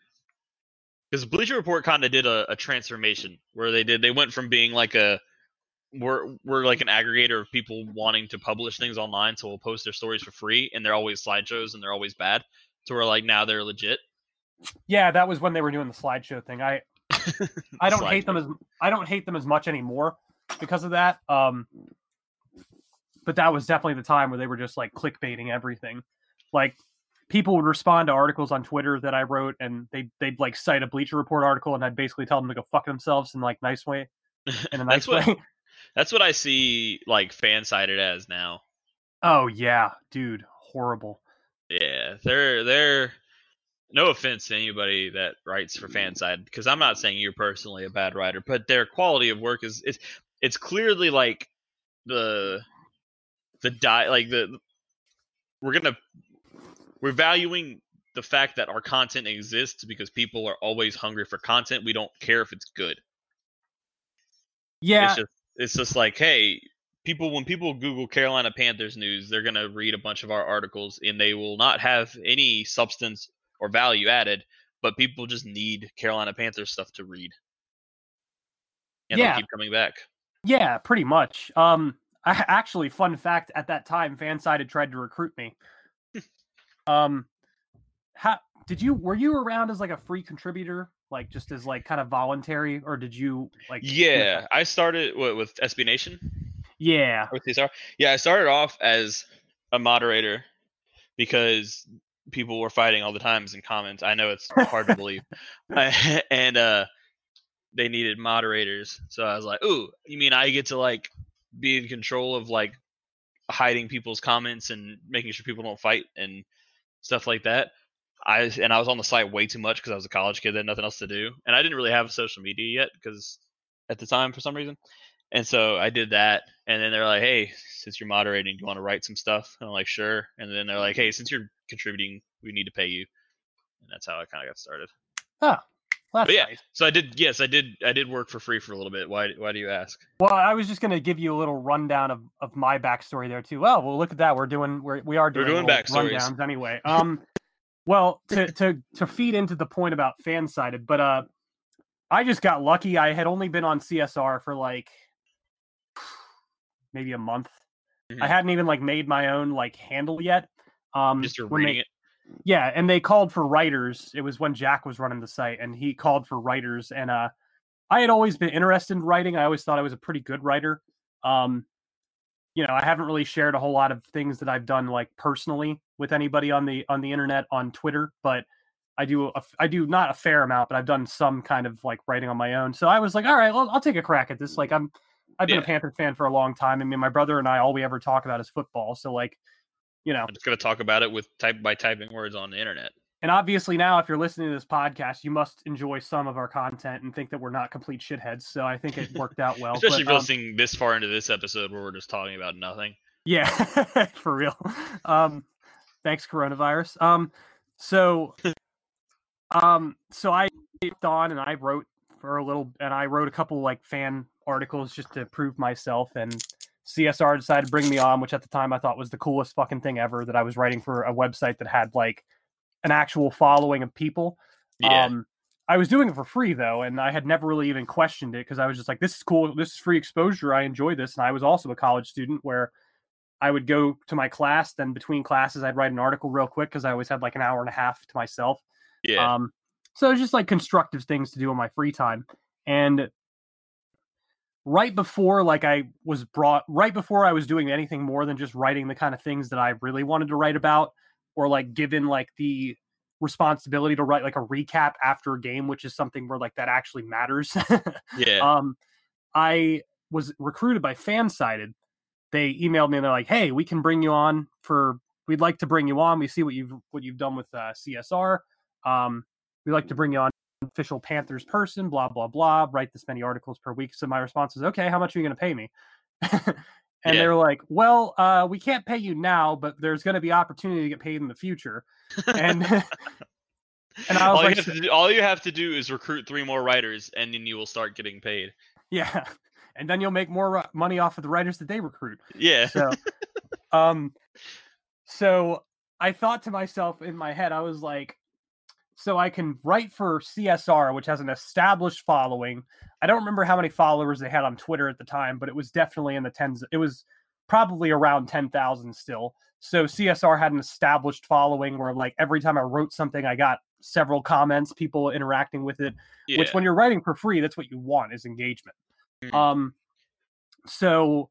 because Bleacher Report kind of did a, a transformation where they did they went from being like a we're we're like an aggregator of people wanting to publish things online, so we'll post their stories for free, and they're always slideshows and they're always bad. So we're like now they're legit. Yeah, that was when they were doing the slideshow thing. I I don't hate them as I don't hate them as much anymore because of that. Um, but that was definitely the time where they were just like clickbaiting everything. Like people would respond to articles on Twitter that I wrote, and they they'd like cite a Bleacher Report article, and I'd basically tell them to go fuck themselves in like nice way, in a nice That's what- way. That's what I see like Fansided as now. oh yeah, dude, horrible. Yeah, they're they're no offense to anybody that writes for fanside because I'm not saying you're personally a bad writer, but their quality of work is it's it's clearly like the the die like the we're gonna we're valuing the fact that our content exists because people are always hungry for content. We don't care if it's good. Yeah, It's just it's just like, hey, people when people Google Carolina Panthers news, they're gonna read a bunch of our articles and they will not have any substance or value added, but people just need Carolina Panthers stuff to read. And Yeah. keep coming back. Yeah, pretty much. Um, I, actually, fun fact: at that time, Fansided tried to recruit me. Um, how did you? Were you around as like a free contributor, like just as like kind of voluntary, or did you like? Yeah, I started what, with SB Nation yeah, with CSR. Yeah, I started off as a moderator because people were fighting all the times in comments. I know it's hard to believe, I, and uh, they needed moderators. So I was like, "Ooh, you mean I get to like be in control of like hiding people's comments and making sure people don't fight and stuff like that?" I and I was on the site way too much because I was a college kid that had nothing else to do, and I didn't really have social media yet because at the time for some reason. And so I did that, and then they're like, "Hey, since you're moderating, do you want to write some stuff?" And I'm like, "Sure." And then they're like, "Hey, since you're contributing, we need to pay you." And that's how I kind of got started. Oh, well, yeah, nice. so I did. Yes, I did. I did work for free for a little bit. Why? Why do you ask? Well, I was just going to give you a little rundown of, of my backstory there too. Well, well, look at that. We're doing we're, we are doing, doing little backstories. rundowns anyway. Um, well, to to to feed into the point about Fansided, but uh, I just got lucky. I had only been on CSR for like maybe a month. I Mhm. hadn't even like made my own like handle yet. Um, Just you're they- it. Yeah, and they called for writers. It was when Jack was running the site, and he called for writers. And uh, I had always been interested in writing. I always thought I was a pretty good writer. Um, you know, I haven't really shared a whole lot of things that I've done like personally with anybody on the on the internet on Twitter, but I do a, I do not a fair amount, but I've done some kind of like writing on my own. So I was like, all right, well, I'll take a crack at this. Like I'm I've been Yeah. a Panther fan for a long time. I mean, my brother and I all we ever talk about is football. So like, you know, I'm just gonna talk about it with type by typing words on the internet. and obviously now if you're listening to this podcast you must enjoy some of our content and think that we're not complete shitheads so i think it worked out well Especially if but, you're um, listening this far into this episode where we're just talking about nothing. yeah for real um thanks coronavirus um so um so i on and i wrote for a little and i wrote a couple like fan articles just to prove myself and csr decided to bring me on which at the time i thought was the coolest fucking thing ever that i was writing for a website that had like an actual following of people Yeah. Um, I was doing it for free though, and I had never really even questioned it because I was just like, "This is cool. This is free exposure. I enjoy this." And I was also a college student where I would go to my class, then between classes, I'd write an article real quick because I always had like an hour and a half to myself. yeah. Um, so it's just like constructive things to do in my free time. And right before, like, I was brought right before I was doing anything more than just writing the kind of things that I really wanted to write about, or like given like the responsibility to write like a recap after a game, which is something where like that actually matters. yeah. um, I was recruited by Fansided. They emailed me and they're like, "Hey, we can bring you on for. We'd like to bring you on. We see what you've what you've done with uh, CSR. Um, we'd like to bring you on official Panthers person. Blah blah blah. Write this many articles per week." So my response is, "Okay, how much are you going to pay me?" and Yeah. they were like, "Well, uh, we can't pay you now, but there's going to be opportunity to get paid in the future." And and I was all, like, you have to do, all you have to do is recruit three more writers, and then you will start getting paid. "Yeah." And then you'll make more money off of the writers that they recruit. Yeah. so um so i thought to myself in my head i was like so i can write for csr which has an established following i don't remember how many followers they had on twitter at the time but it was definitely in the tens it was probably around 10,000 still so csr had an established following where like every time i wrote something i got several comments people interacting with it yeah. which when you're writing for free that's what you want is engagement Mhm. um so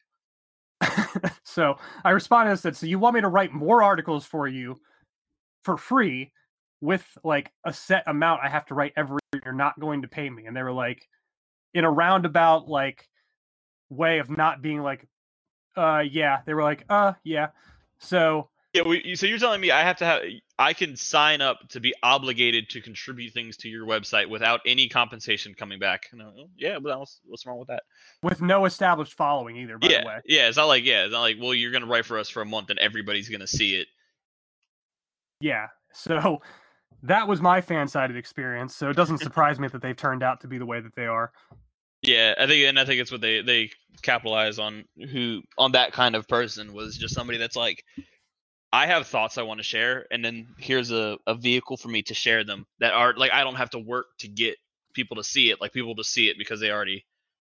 so i responded and said so you want me to write more articles for you for free with like a set amount i have to write every you're not going to pay me and they were like in a roundabout like way of not being like uh yeah they were like uh yeah so Yeah, we, you- so you're telling me I have to have I can sign up to be obligated to contribute things to your website without any compensation coming back? No, yeah, but what's, what's wrong with that? with no established following either by yeah, the way yeah. It's not like yeah, it's not like well, you're gonna write for us for a month and everybody's gonna see it. yeah so that was my Fansided experience so it doesn't surprise me that they've turned out to be the way that they are Yeah, I think, and I think it's what they they capitalize on who on that kind of person was just somebody that's like, I have thoughts I want to share, and then here's a, a vehicle for me to share them that are like I don't have to work to get people to see it, like people to see it because they already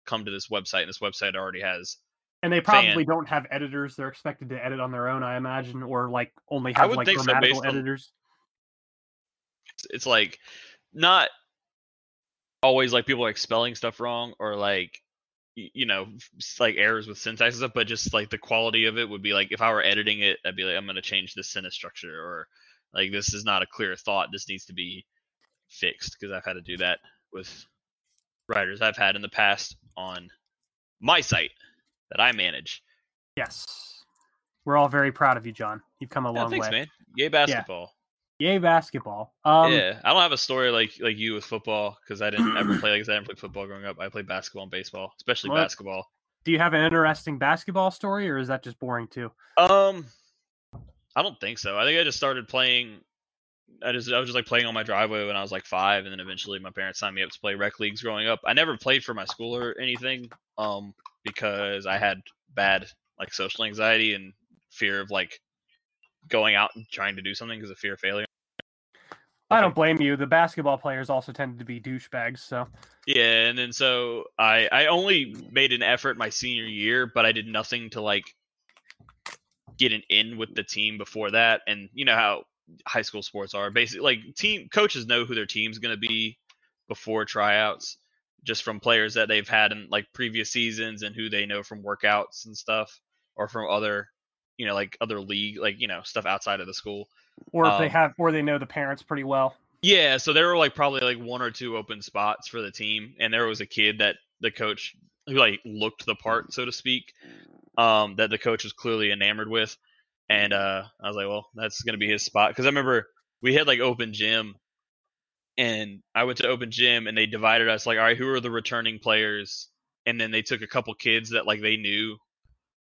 come to this website, and this website already has. and they probably fan. don't have editors they're expected to edit on their own i imagine or like only have like so, grammatical on- editors It's, like not always like people like spelling stuff wrong or like you know like errors with syntax and stuff but just like the quality of it would be like if i were editing it i'd be like i'm going to change this sentence structure or Like this is not a clear thought. This needs to be fixed because I've had to do that with writers I've had in the past on my site that I manage. Yes. We're all very proud of you, Jon. You've come a Yeah, long thanks, way. man. Yay basketball. Yay, basketball. Um, yeah, I don't have a story like like you with football because I didn't ever play like I didn't play football growing up. I played basketball and baseball, especially What? basketball. Do you have an interesting basketball story, or is that just boring too? Um, I don't think so. I think I just started playing. I just I was just like playing on my driveway when I was like five, and then eventually my parents signed me up to play rec leagues growing up. I never played for my school or anything, um, because I had bad like social anxiety and fear of like going out and trying to do something because of fear of failure. I don't blame you. The basketball players also tended to be douchebags, so Yeah, and then so I I only made an effort my senior year, but I did nothing to like get an in with the team before that. And you know how high school sports are. Basically like team coaches know who their team's gonna be before tryouts, just from players that they've had in like previous seasons and who they know from workouts and stuff, or from other you know, like other league like, you know, stuff outside of the school. or if they Um, have, or they know the parents pretty well. Yeah, so there were like probably like one or two open spots for the team, and there was a kid that the coach who like looked the part, so to speak, um, that the coach was clearly enamored with, and uh, I was like, well, that's gonna be his spot because I remember we had like open gym, and I went to open gym, and they divided us like, all right, who are the returning players, and then they took a couple kids that like they knew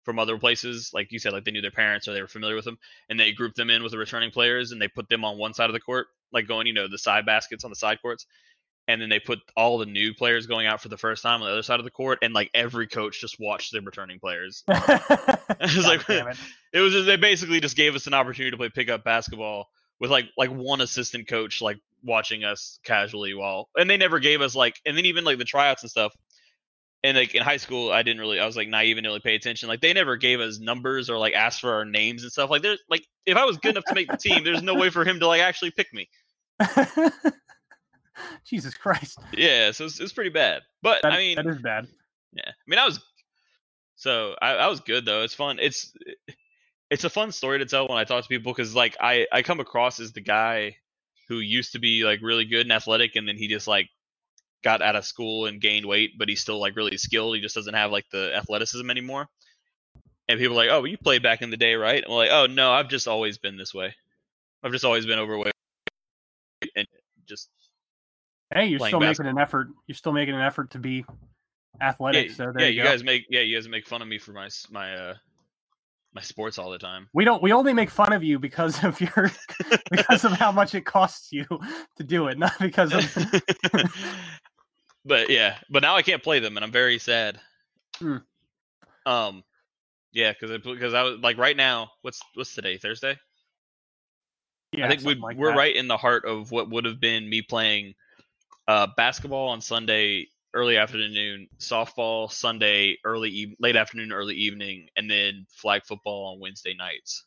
from other places, like you said, like they knew their parents or they were familiar with them, and they grouped them in with the returning players, and they put them on one side of the court, like going, you know, the side baskets on the side courts, and then they put all the new players going out for the first time on the other side of the court, and like every coach just watched the returning players. it was like- It was just, they basically just gave us an opportunity to play pickup basketball with like like one assistant coach like watching us casually while, and they never gave us like, and then even like the tryouts and stuff. And like in high school, I didn't really, I was like naive and didn't really pay attention. Like they never gave us numbers or like asked for our names and stuff. Like there's like if I was good enough to make the team, there's no way for him to like actually pick me. Jesus Christ, Yeah, so it's, it's pretty bad. But that, I mean, that is bad. yeah, I mean, I was so I, I was good though. It's fun. It's it's a fun story to tell when I talk to people because like I I come across as the guy who used to be like really good and athletic, and then he just like got out of school and gained weight, but he's still like really skilled. He just doesn't have like the athleticism anymore. And people are like, "Oh, well, you played back in the day, right?" And I'm like, "Oh no, I've just always been this way. I've just always been overweight and just Hey, you're still basketball. making an effort. You're still making an effort to be athletic. yeah, so there yeah, you, you guys make yeah, you guys make fun of me for my my uh my sports all the time. we don't. We only make fun of you because of your because of how much it costs you to do it, not because of. but yeah, but now I can't play them, and I'm very sad. Hmm. Um, yeah, because because I was like right now. What's what's today? Thursday. Yeah, I think we like we're that. right in the heart of what would have been me playing uh, basketball on Sunday early afternoon, softball Sunday early eve- late afternoon, early evening, and then flag football on Wednesday nights.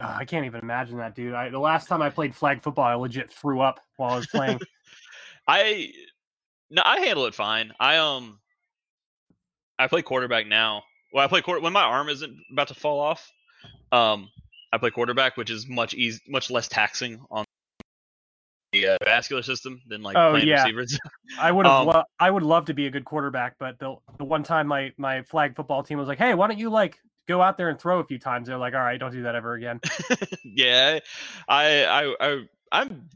Ugh, I can't even imagine that, dude. I, the last time I played flag football, I legit threw up while I was playing. I no, I handle it fine. I um, I play quarterback now. Well, I play quarter when my arm isn't about to fall off. Um, I play quarterback, which is much easy, much less taxing on the uh, vascular system than like Oh, playing yeah. receivers. I would have. Um, lo- I would love to be a good quarterback, but the the one time my my flag football team was like, "Hey, why don't you like go out there and throw a few times?" They're like, "All right, don't do that ever again." yeah, I I I I'm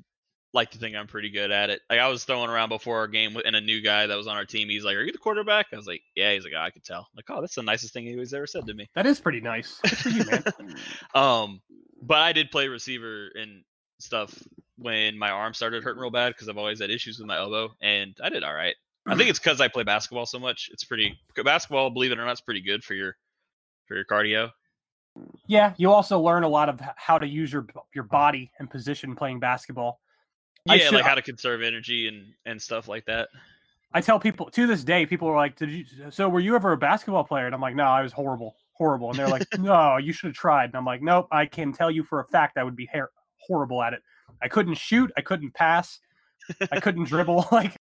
like to think I'm pretty good at it. Like I was throwing around before our game, and a new guy that was on our team, he's like, "Are you the quarterback?" I was like, "Yeah." He's like, oh, "I could tell." I'm like, oh, that's the nicest thing he's ever said to me. That is pretty nice. You, man. um, but I did play receiver and stuff when my arm started hurting real bad because I've always had issues with my elbow, and I did all right. I think it's because I play basketball so much. It's pretty basketball, believe it or not, is pretty good for your for your cardio. yeah, you also learn a lot of how to use your your body and position playing basketball. I Yeah, should- like how to conserve energy and and stuff like that. I tell people to this day, people are like, "Did you? So were you ever a basketball player?" And I'm like, "No, I was horrible, horrible." And they're like, "No, you should have tried." And I'm like, "Nope, I can tell you for a fact I would be her- horrible at it. I couldn't shoot, I couldn't pass, I couldn't dribble. Like,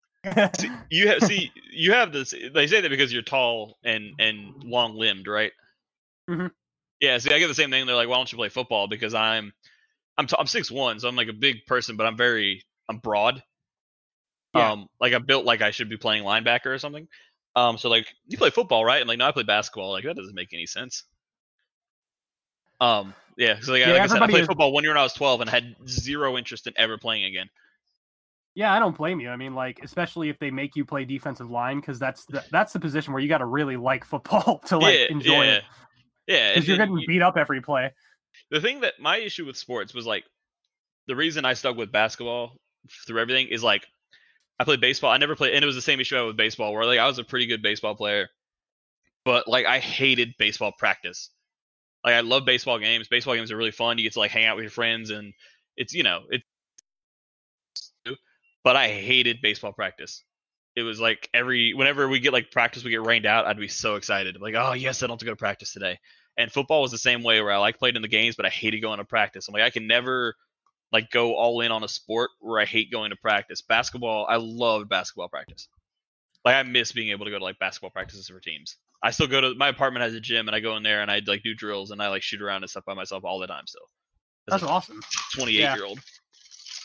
See, you have see you have this. They say that because you're tall and and long limbed, right? Mhm. Yeah. See, I get the same thing. They're like, "Why don't you play football?" Because I'm I'm t- I'm six one, so I'm like a big person, but I'm very I'm broad. Yeah. Um, like I'm built like I should be playing linebacker or something. Um, so like you play football, right? And like no, I play basketball. Like that doesn't make any sense. Um, yeah, so like, Yeah, like I said, I played is- football one year when I was 12 and had zero interest in ever playing again. Yeah, I don't blame you. I mean, like, especially if they make you play defensive line, because that's the, that's the position where you got to really like football to like yeah, enjoy yeah, it. Yeah, Because you're getting beat up every play. the thing that my issue with sports was like the reason I stuck with basketball through everything is like I played baseball. I never played, and it was the same issue I had with baseball, where like I was a pretty good baseball player, but like I hated baseball practice. Like I love baseball games. Baseball games are really fun. You get to like hang out with your friends, and it's you know it's. But I hated baseball practice. It was like every whenever we get like practice, we get rained out. I'd be so excited, like oh yes, I don't have to go to practice today. And football was the same way, where I like played in the games, but I hated going to practice. I'm like I can never like go all in on a sport where I hate going to practice. Basketball, I loved basketball practice. Like I miss being able to go to like basketball practices for teams. I still go to my apartment has a gym and I go in there and I like do drills and I like shoot around and stuff by myself all the time still. As That's awesome. 28 Yeah. year old.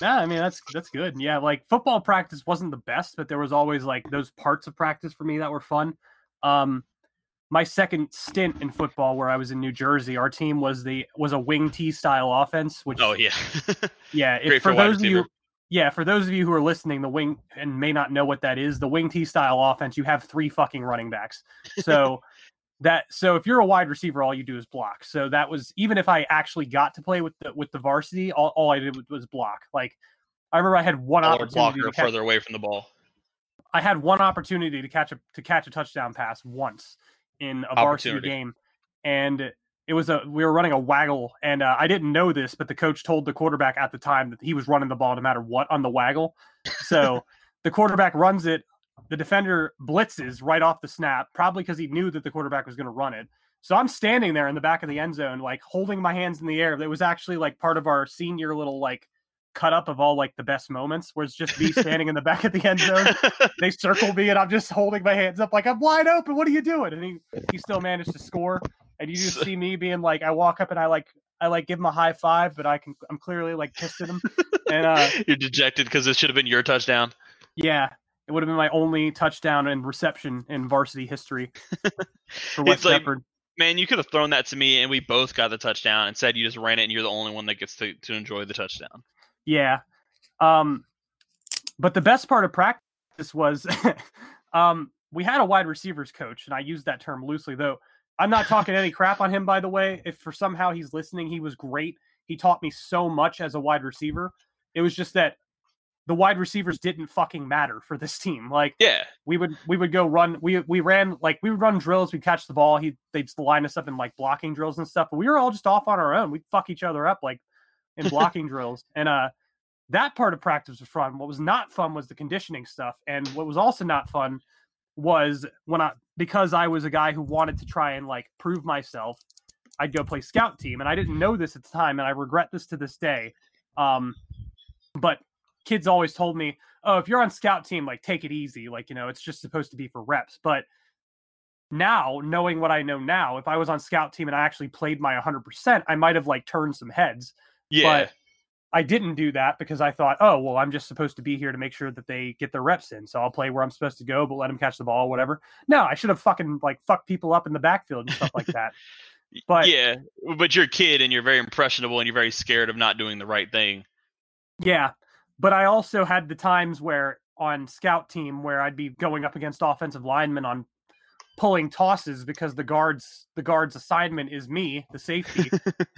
Yeah, I mean that's that's good. Yeah, like football practice wasn't the best, but there was always like those parts of practice for me that were fun. Um my second stint in football where I was in New Jersey, our team was the was a wing T style offense, which Oh yeah. yeah, if, for for those of you yeah, for those of you who are listening, the wing and may not know what that is, the wing T style offense, you have three fucking running backs. So that so if you're a wide receiver, all you do is block. So that was even if I actually got to play with the with the varsity, all, all I did was, was block. Like I remember I had one opportunity blocker to catch, further away from the ball. I had one opportunity to catch a to catch a touchdown pass once in a varsity game, and it was a we were running a waggle, and uh, I didn't know this, but the coach told the quarterback at the time that he was running the ball no matter what on the waggle. So the quarterback runs it, the defender blitzes right off the snap, probably because he knew that the quarterback was going to run it. So I'm standing there in the back of the end zone, like holding my hands in the air. That was actually like part of our senior little like cut up of all like the best moments, where it's just me standing in the back of the end zone they circle me and I'm just holding my hands up like I'm wide open. What are you doing? And he he still managed to score. And you just see me being like I walk up and I like I like give him a high five, but I can I'm clearly like pissed at him. And uh You're dejected because this should have been your touchdown. yeah, it would have been my only touchdown and reception in varsity history for West like-. Man, you could have thrown that to me and we both got the touchdown and said you just ran it and you're the only one that gets to, to enjoy the touchdown. Yeah. Um, but the best part of practice was um, we had a wide receivers coach, and I use that term loosely, though. I'm not talking any crap on him, by the way. If for somehow he's listening, he was great. He taught me so much as a wide receiver. It was just that the wide receivers didn't fucking matter for this team. Like Yeah. we would we would go run we we ran like we would run drills we'd catch the ball he they'd line us up in like blocking drills and stuff but we were all just off on our own we'd fuck each other up like in blocking drills and uh that part of practice was fun what was not fun was the conditioning stuff and what was also not fun was when i because i was a guy who wanted to try and like prove myself i'd go play scout team and i didn't know this at the time and i regret this to this day um but kids always told me oh, if you're on scout team, like take it easy. Like, you know, it's just supposed to be for reps. But now, knowing what I know now, if I was on scout team and I actually played my 100%, I might have like turned some heads. Yeah. But I didn't do that because I thought, oh, well, I'm just supposed to be here to make sure that they get their reps in. So I'll play where I'm supposed to go, but let them catch the ball, whatever. No, I should have fucking like fucked people up in the backfield and stuff like that. But yeah, but you're a kid and you're very impressionable and you're very scared of not doing the right thing. Yeah, but I also had the times where on scout team where I'd be going up against offensive linemen on pulling tosses because the guards the guard's assignment is me, the safety.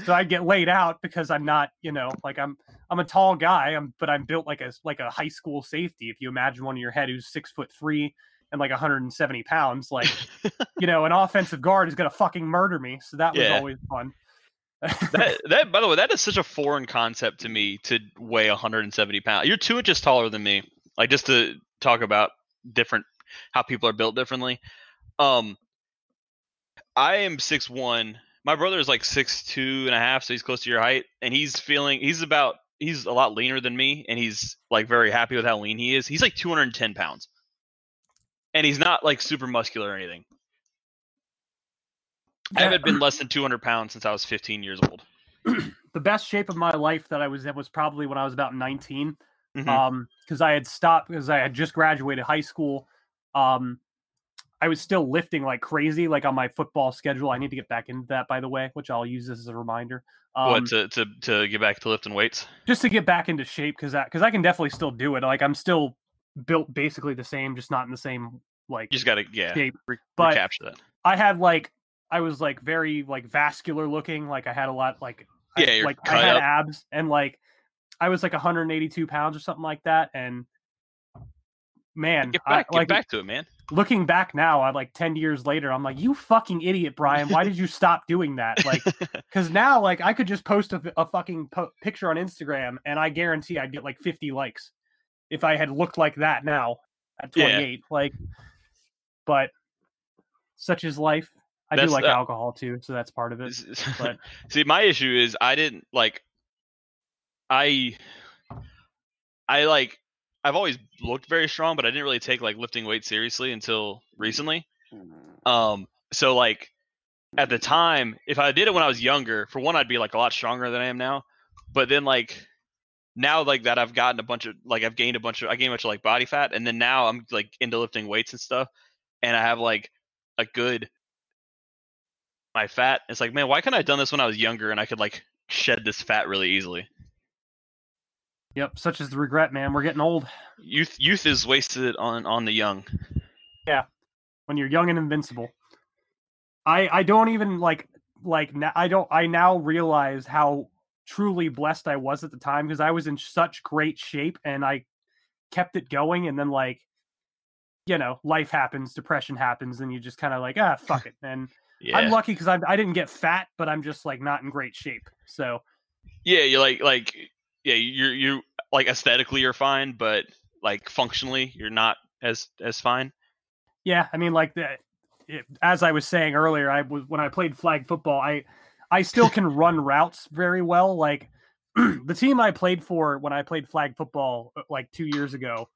so I'd get laid out because I'm not, you know, like I'm I'm a tall guy, I'm but I'm built like a like a high school safety. If you imagine one in your head who's six foot three and like 170 pounds, like you know, an offensive guard is gonna fucking murder me. So that was Yeah. always fun. that that by the way, that is such a foreign concept to me to weigh 170 pounds. You're two inches taller than me. Like just to talk about different how people are built differently. Um, I am six one. My brother is like six two and a half, so he's close to your height, and he's feeling he's about he's a lot leaner than me, and he's like very happy with how lean he is. He's like 210 pounds, and he's not like super muscular or anything. I haven't been less than 200 pounds since I was 15 years old. the best shape of my life that I was in was probably when I was about 19. Mhm. Um, because I had stopped because I had just graduated high school. Um, I was still lifting like crazy, like on my football schedule. I need to get back into that, by the way, which I'll use this as a reminder. Um, what to, to to get back to lifting weights? just to get back into shape because because I can definitely still do it. Like I'm still built basically the same, just not in the same like You just gotta yeah shape. re- But recapture that. I had like I was like very like vascular looking. Like I had a lot like I- Yeah, you're like I had up. abs and like I was like 182 pounds or something like that. And man, Get I- back, get like back to it, man. looking back now, I like 10 years later, I'm like, you fucking idiot, Brian. Why did you stop doing that? Like, because now like I could just post a, a fucking po- picture on Instagram and I guarantee I'd get like 50 likes if I had looked like that now at Yeah. 28. Like, but such is life. I do like uh, alcohol too, so that's part of it. but- See, my issue is I didn't like. I, I like. I've always looked very strong, but I didn't really take like lifting weights seriously until recently. Um, so like at the time, if I did it when I was younger, for one, I'd be like a lot stronger than I am now. But then like now, like that, I've gotten a bunch of like I've gained a bunch of I gained a bunch of like body fat, and then now I'm like into lifting weights and stuff, and I have like a good my fat. It's like, man, why couldn't I have done this when I was younger and I could like shed this fat really easily? Yep, such is the regret, man. We're getting old. Youth, youth is wasted on on the young. Yeah. When you're young and invincible. I I don't even like like I don't I now realize how truly blessed I was at the time because I was in such great shape and I kept it going and then like you know life happens depression happens and you just kind of like ah fuck it and Yeah, I'm lucky because I I didn't get fat but I'm just like not in great shape so yeah. You're like like yeah. You're you like aesthetically you're fine, but like functionally you're not as as fine. Yeah, I mean, like the, it, as I was saying earlier, I was when I played flag football, I I still can run routes very well. Like the team I played for when I played flag football uh, like two years ago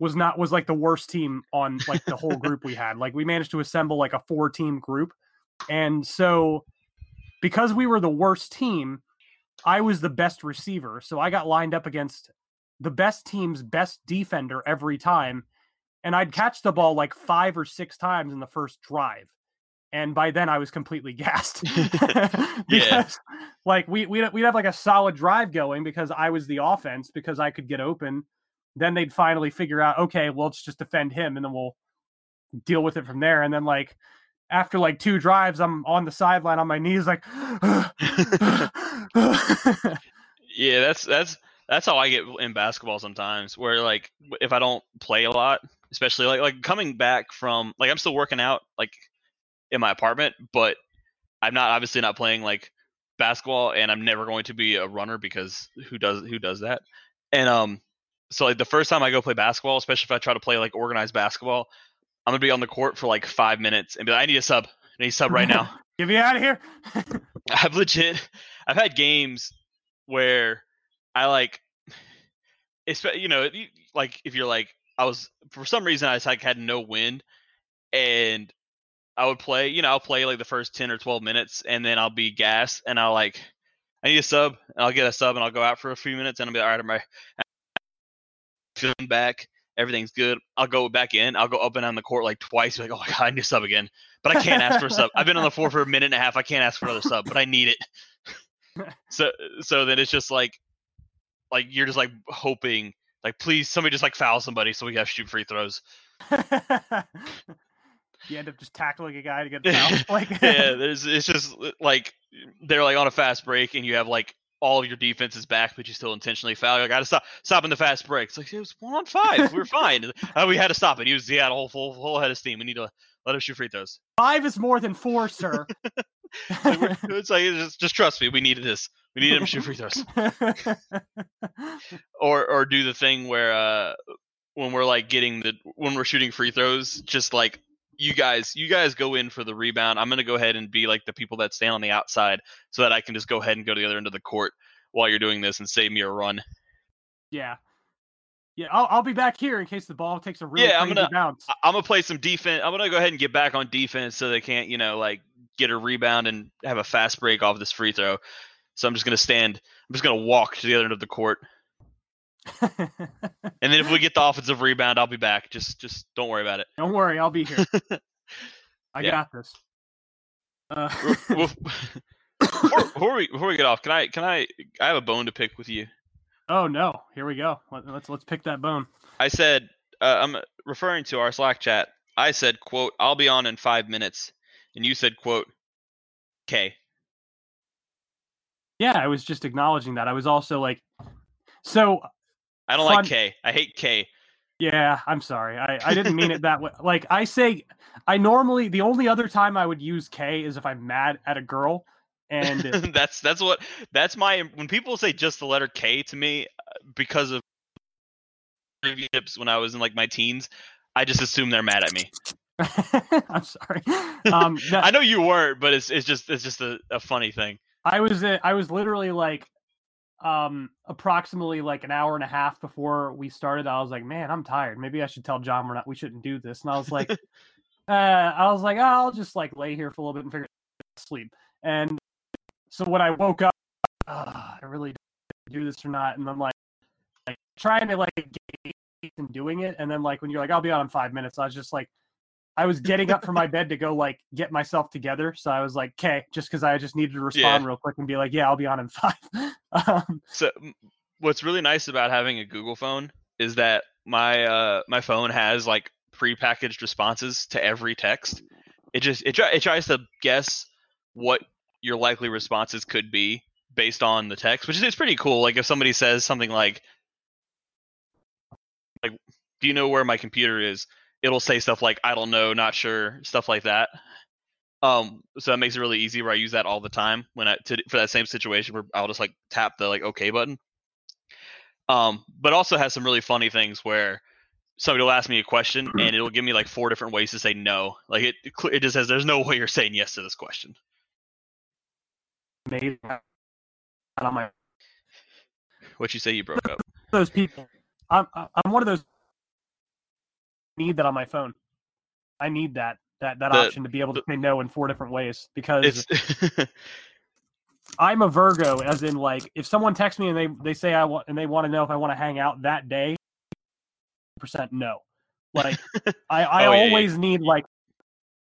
was not was like the worst team on like the whole group we had. Like we managed to assemble like a four team group, and so because we were the worst team, I was the best receiver. So I got lined up against the best team's best defender every time and I'd catch the ball like five or six times in the first drive. And by then I was completely gassed. because like we we'd, we'd have like a solid drive going because I was the offense because I could get open. Then they'd finally figure out, okay, well, let's just defend him and then we'll deal with it from there. And then like after like two drives, I'm on the sideline on my knees, like Yeah, that's that's that's how I get in basketball sometimes. Where like if I don't play a lot, especially like like coming back from like I'm still working out like in my apartment, but I'm not obviously not playing like basketball, and I'm never going to be a runner because who does who does that? And um, so like the first time I go play basketball, especially if I try to play like organized basketball, I'm gonna be on the court for like five minutes and be like, I need a sub, I need a sub right now. Get me out of here. I've legit I've had games where I like it's you know like if you're like I was for some reason I just like had no wind and I would play you know I'll play like the first 10 or 12 minutes and then I'll be gas and I'll like I need a sub and I'll get a sub and I'll go out for a few minutes and I'll be all right I'm right feeling back everything's good I'll go back in I'll go up and down the court like twice like oh my god I need a sub again. But I can't ask for a sub. I've been on the floor for a minute and a half I can't ask for another sub but I need it. So so then it's just like like you're just like hoping like please somebody just like foul somebody so we have to shoot free throws. You end up just tackling a guy to get fouled. Like yeah there's it's just like they're like on a fast break and you have like all of your defense is back but you still intentionally foul. You gotta stop stopping the fast breaks. like it was one on five. We are fine. Uh, we had to stop it. He was he had a whole full whole head of steam. We need to let him shoot free throws. Five is more than four, sir. Like, it's like just, just trust me. We needed this. We needed him to shoot free throws. Or or do the thing where uh when we're like getting the when we're shooting free throws just like you guys you guys go in for the rebound i'm going to go ahead and be like the people that stand on the outside so that i can just go ahead and go to the other end of the court while you're doing this and save me a run yeah. Yeah, I'll, I'll be back here in case the ball takes a really Yeah, I'm crazy gonna- bounce. I'm going to play some defense i'm going to go ahead and get back on defense so they can't you know like get a rebound and have a fast break off this free throw So I'm just gonna stand. I'm just gonna walk to the other end of the court, and then if we get the offensive rebound, I'll be back. Just just don't worry about it. Don't worry, I'll be here. I Yeah. got this. Uh, before, before we before we get off, can I can I I have a bone to pick with you. oh no, here we go. Let, let's let's pick that bone. I said uh, I'm referring to our Slack chat. I said, "quote I'll be on in five minutes," and you said, "quote Okay." Yeah, I was just acknowledging that. I was also like, so I don't Fun- like K. I hate K. Yeah, I'm sorry. I, I didn't mean it that way. Like I say, I normally the only other time I would use K is if I'm mad at a girl, and that's that's what that's my when people say just the letter K to me uh, because of relationships when I was in like my teens, I just assume they're mad at me. I'm sorry. Um, that- I know you weren't, but it's it's just it's just a, a funny thing. I was uh, I was literally like, um, approximately like an hour and a half before we started. I was like, man, I'm tired. Maybe I should tell John we're not we shouldn't do this. And I was like, uh, I was like, oh, I'll just like lay here for a little bit and figure out sleep. And so when I woke up, uh, I really do this or not, and I'm like, like trying to like gauge and doing it, and then like when you're like, I'll be on in five minutes, I was just like. I was getting up from my bed to go like get myself together, so I was like, "Okay," just because I just needed to respond Yeah. real quick and be like, "Yeah, I'll be on in five. um, So what's really nice about having a Google phone is that my uh my phone has like prepackaged responses to every text. It just it, it tries to guess what your likely responses could be based on the text, which is it's pretty cool. Like if somebody says something like like do you know where my computer is? It'll say stuff like I don't know, not sure, stuff like that. Um, so that makes it really easy. Where I use that all the time when I to, for that same situation where I'll just like tap the like OK button. Um, but also has some really funny things where somebody will ask me a question and it'll give me like four different ways to say no. Like it, it just says there's no way you're saying yes to this question. amazing. What you say you broke up? those people. I'm I'm one of those need that on my phone. I need that that that The- option to be able to say no in four different ways because I'm a Virgo, as in like if someone texts me and they they say I want and they want to know if I want to hang out that day, percent no. Like I I Oh, yeah, yeah. always need like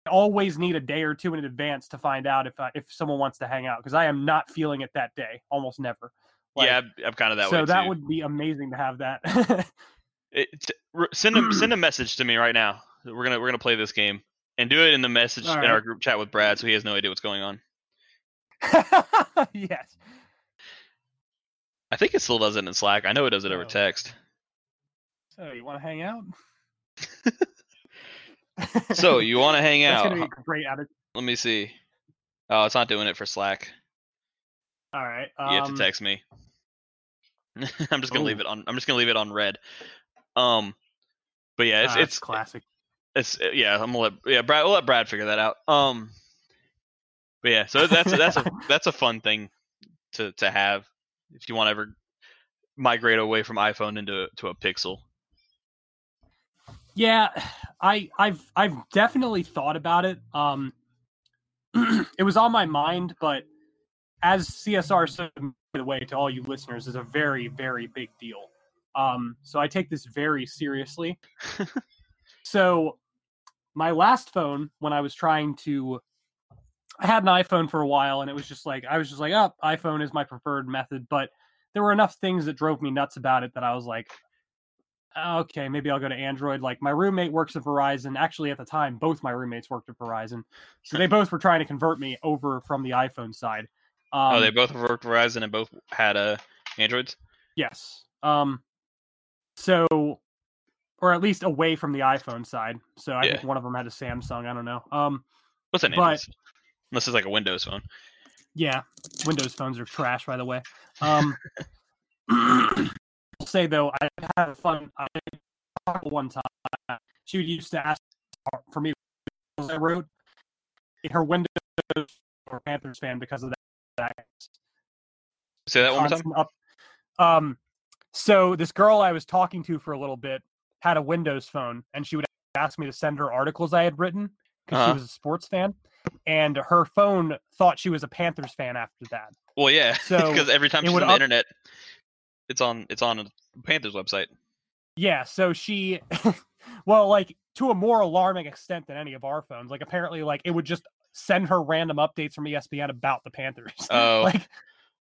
I always need a day or two in advance to find out if I, if someone wants to hang out because I am not feeling it that day, almost never. Like, yeah, I'm, I'm kind of that so way that too. would be amazing to have that. It, t- send a send a message to me right now. We're gonna we're gonna play this game and do it in the message All in our group chat with Brad, so he has no idea what's going on. yes. I think it still does it in Slack. I know it does it over Oh. text. So you want to hang out? So you want to hang That's out? gonna be great attitude. Let me see. Oh, it's not doing it for Slack. All right. You have um, to text me. I'm just gonna leave it on. I'm just gonna leave it on red. Um, but yeah, it's that's it's classic. it's uh, yeah. I'm gonna let yeah Brad. We'll let Brad figure that out. Um, but yeah, so that's that's a that's a fun thing to to have if you want to ever migrate away from iPhone into to a Pixel. Yeah, I I've I've definitely thought about it. Um it was on my mind, but as CSR said by the way to all you listeners is a very very big deal. Um so I take this very seriously. so my last phone when I was trying to I had an iPhone for a while and it was just like I was just like, "Oh, iPhone is my preferred method," but there were enough things that drove me nuts about it that I was like, okay, maybe I'll go to Android. Like my roommate works at Verizon. Actually, at the time, both my roommates worked at Verizon, so they both were trying to convert me over from the iPhone side. Um, oh, they both worked Verizon and both had uh, Androids. yes. Um, so, or at least away from the iPhone side. So I think one of them had a Samsung. I don't know. Um, What's an But- Android? Unless it's like a Windows phone. Yeah, Windows phones are trash, by the way. Um, I'll say though, I had fun. I one time. She would used to ask for me. I wrote her Windows or Panthers fan because of that. Say that one more time. Up. Um, so this girl I was talking to for a little bit had a Windows phone, and she would ask me to send her articles I had written because Uh-huh. she was a sports fan, and her phone thought she was a Panthers fan after that. Well, yeah, So, because every time she's on the up- internet, it's on it's on a Panthers website. Yeah, so she well, like to a more alarming extent than any of our phones. Like apparently like it would just send her random updates from ESPN about the Panthers. Oh. like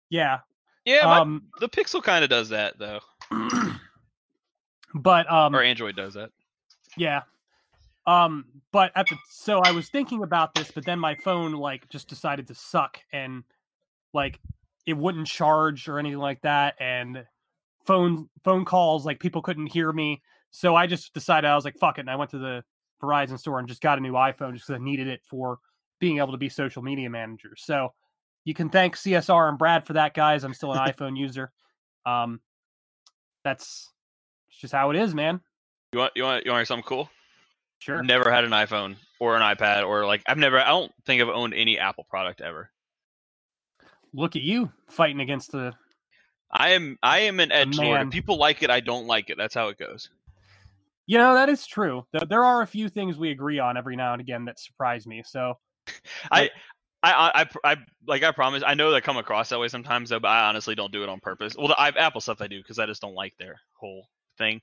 yeah. Yeah, my- Um the Pixel kind of does that though, but um or Android does that. yeah. Um but at the so I was thinking about this but then my phone like just decided to suck and like it wouldn't charge or anything like that and phone phone calls like people couldn't hear me so i just decided i was like fuck it and i went to the verizon store and just got a new iphone just because i needed it for being able to be social media manager so you can thank csr and brad for that guys i'm still an iphone user um that's it's just how it is man You want you want you want something cool? sure Never had an iPhone or an iPad or like I've never I don't think I've owned any Apple product ever. look at you fighting against the I am I am an edge lord. People like it, I don't like it. That's how it goes. you know that is true there are a few things we agree on every now and again that surprise me so I, I, I, I, like I promise. I know I come across that way sometimes, though, but I honestly don't do it on purpose. Well, the I, Apple stuff I do because I just don't like their whole thing.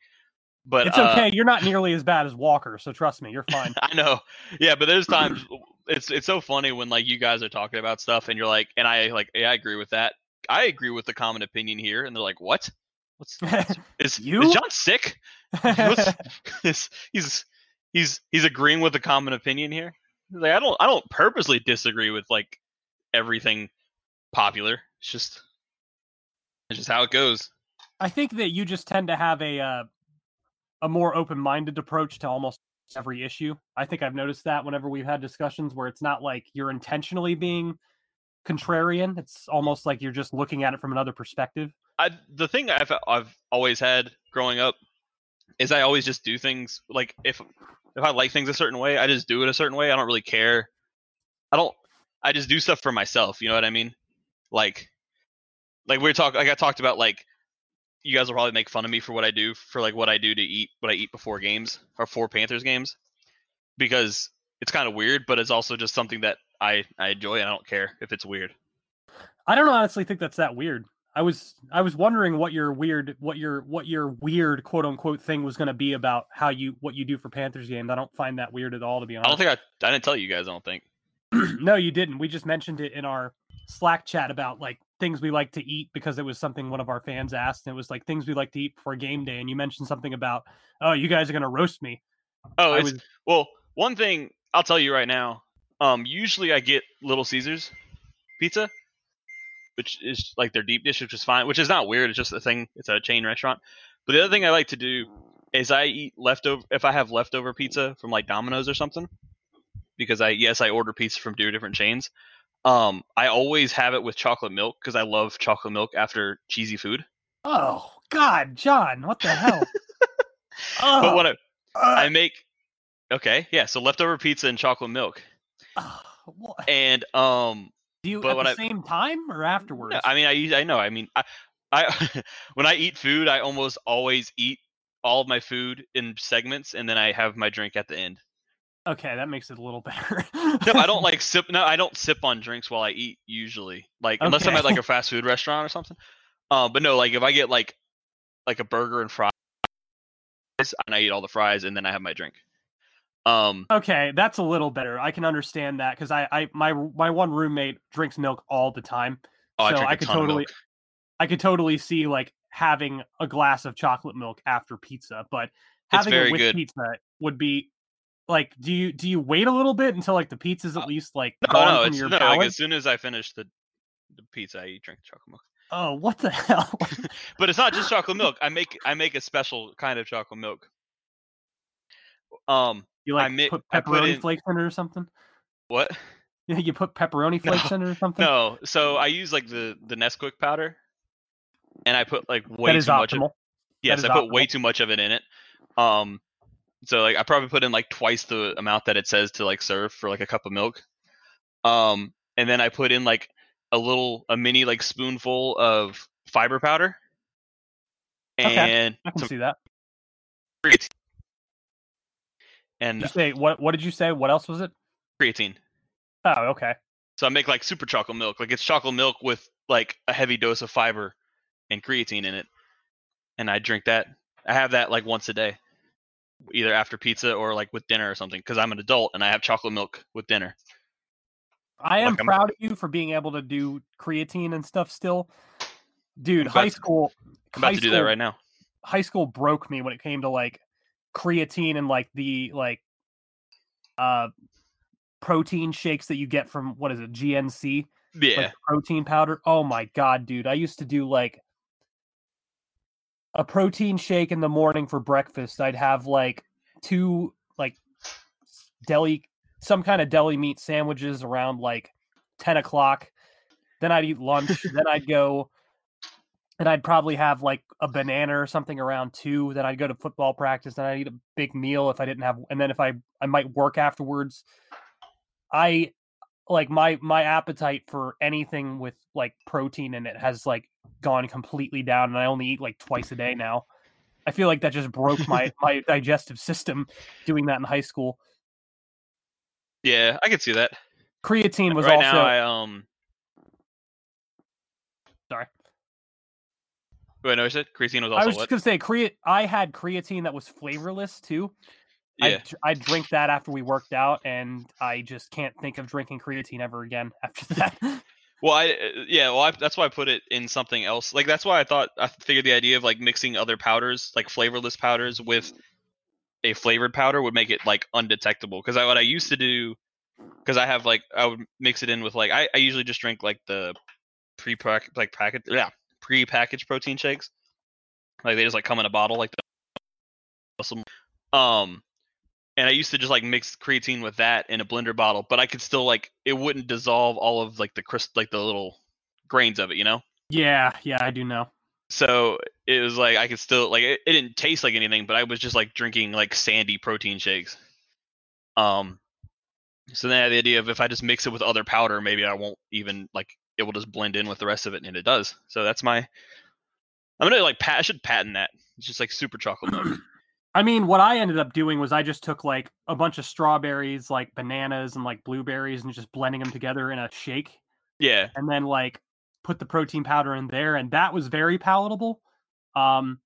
But it's uh, okay you're not nearly as bad as walker so trust me you're fine I know. Yeah, but there's times it's it's so funny when like you guys are talking about stuff and you're like, and I like, yeah, I agree with that. I agree with the common opinion here, and they're like, what? What's is You? is Jon sick? Is, he's he's he's agreeing with the common opinion here. Like I don't I don't purposely disagree with like everything popular. It's just it's just how it goes. I think that you just tend to have a uh, a more open-minded approach to almost every issue. I think I've noticed that whenever we've had discussions where it's not like you're intentionally being contrarian. It's almost like you're just looking at it from another perspective. I the thing I've I've always had growing up is I always just do things like if if I like things a certain way, I just do it a certain way. I don't really care. I don't. I just do stuff for myself. You know what I mean? Like, like we are talking. Like I talked about. Like, you guys will probably make fun of me for what I do for like what I do to eat what I eat before games or for Panthers games because it's kind of weird, but it's also just something that I I enjoy and I don't care if it's weird. I don't honestly think that's that weird. I was I was wondering what your weird what your what your weird quote unquote thing was going to be about how you what you do for Panthers games. I don't find that weird at all to be honest. I don't think I I didn't tell you guys. I don't think. no, you didn't. We just mentioned it in our Slack chat about like things we like to eat because it was something one of our fans asked. And it was like things we like to eat before game day. And you mentioned something about, oh, you guys are going to roast me. Oh, I it's, was, well, one thing I'll tell you right now. Um, usually I get Little Caesars pizza, which is like their deep dish, which is fine. Which is not weird. It's just a thing. It's a chain restaurant. But the other thing I like to do is I eat leftover if I have leftover pizza from like Domino's or something. Because I yes I order pizza from two different chains. Um, I always have it with chocolate milk because I love chocolate milk after cheesy food. oh, God, Jon, what the hell? oh, But what I, I uh, make, okay, yeah. So leftover pizza and chocolate milk, oh, what? and um, Do you but at the I- same time or afterwards? No, I mean, I I know. I mean, I, I when I eat food, I almost always eat all of my food in segments, and then I have my drink at the end. okay, that makes it a little better. No, I don't like sip. No, I don't sip on drinks while I eat usually. Like unless I'm at like a fast food restaurant or something. Um, but no, like if I get like like a burger and fries, and I eat all the fries, and then I have my drink. Um, Okay, that's a little better. I can understand that because I, I, my, my one roommate drinks milk all the time. oh, I so I a could totally. I could totally see like having a glass of chocolate milk after pizza, but having it with good. pizza would be like, do you do you wait a little bit until like the pizza's at Uh, least like No, gone no, from your no. palate? Like, as soon as I finish the the pizza, I eat drink chocolate milk. Oh, what the hell? But it's not just chocolate milk. I make I make a special kind of chocolate milk. Um, you like mi- put I put pepperoni in- flakes in it or something? what? You you put pepperoni flakes in it or something? No, so I use like the the Nesquik powder, and I put like way too much. Of, yes, is I put way too much of it in it. Um, so like I probably put in like twice the amount that it says to like serve for like a cup of milk. Um, and then I put in like a little a mini like spoonful of fiber powder, Okay. I can some see that. And You say what? What did you say? What else was it? creatine. Oh, okay. So I make like super chocolate milk. Like it's chocolate milk with like a heavy dose of fiber and creatine in it. And I drink that. I have that like once a day, either after pizza or like with dinner or something. Because I'm an adult and I have chocolate milk with dinner. I am Like, proud of you for being able to do creatine and stuff still. Dude, high school I'm about high to do that school- right now. high school broke me when it came to like creatine and like the like uh protein shakes that you get from what is it GNC Yeah. like protein powder? Oh my god dude I used to do like a protein shake in the morning for breakfast. I'd have like two like deli some kind of deli meat sandwiches around like 10 o'clock. Then I'd eat lunch. Then I'd go and I'd probably have like a banana or something around two. Then I'd go to football practice. Then I'd eat a big meal if I didn't have, and then if I I might work afterwards. I like my my appetite for anything with like protein in it has like gone completely down, and I only eat like twice a day now. I feel like that just broke my my digestive system doing that in high school. Yeah, I can see that. Creatine was right also now I um sorry. Wait, no, I said creatine was also. I was what? just gonna say create. I had creatine that was flavorless too. Yeah. I, I drink that after we worked out, and I just can't think of drinking creatine ever again after that. Well, I uh, yeah, well, I, that's why I put it in something else. Like that's why I thought I figured the idea of like mixing other powders, like flavorless powders, with a flavored powder would make it like undetectable. Because I, what I used to do, because I have like I would mix it in with like I, I usually just drink like the pre pack like packet yeah pre packaged protein shakes, like they just like come in a bottle like the um and I used to just like mix creatine with that in a blender bottle, but I could still like it wouldn't dissolve all of like the crisp, like the little grains of it, you know. yeah, yeah, I do know. So it was like I could still like it, it didn't taste like anything, but I was just like drinking like sandy protein shakes. Um, so then I had the idea of if I just mix it with other powder, maybe I won't even like it will just blend in with the rest of it, and it does. So that's my. I'm gonna like pat. I should patent that. It's just like super chocolate milk. I mean, what I ended up doing was I just took like a bunch of strawberries, like bananas and like blueberries, and just blending them together in a shake, yeah, and then like put the protein powder in there, and that was very palatable. Um,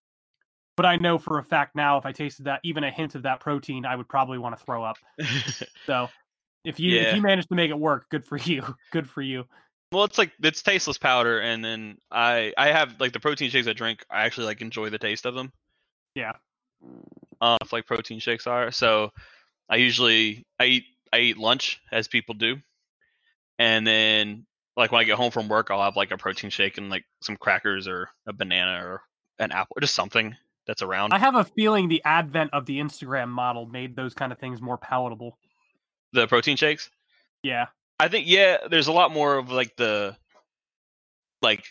but I know for a fact now, if I tasted that, even a hint of that protein, I would probably want to throw up. So, if you if you managed to make it work, good for you. Good for you. Well, it's like it's tasteless powder, and then I I have like the protein shakes I drink. I actually like enjoy the taste of them. Yeah. Uh, if like protein shakes are. So I usually I eat I eat lunch as people do, and then like when I get home from work, I'll have like a protein shake and like some crackers or a banana or an apple or just something that's around. I have a feeling the advent of the Instagram model made those kind of things more palatable. the protein shakes. Yeah. I think yeah, there's a lot more of like the like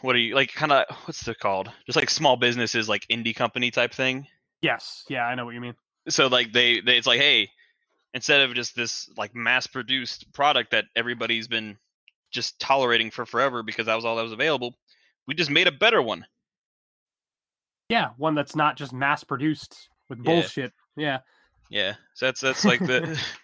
what are you like kind of what's it called? Just like small businesses like indie company type thing. Yes. Yeah, I know what you mean. So like they, they it's like hey, instead of just this like mass produced product that everybody's been just tolerating for forever because that was all that was available, we just made a better one. Yeah, one that's not just mass produced with Yeah. bullshit. Yeah. Yeah. So that's that's like the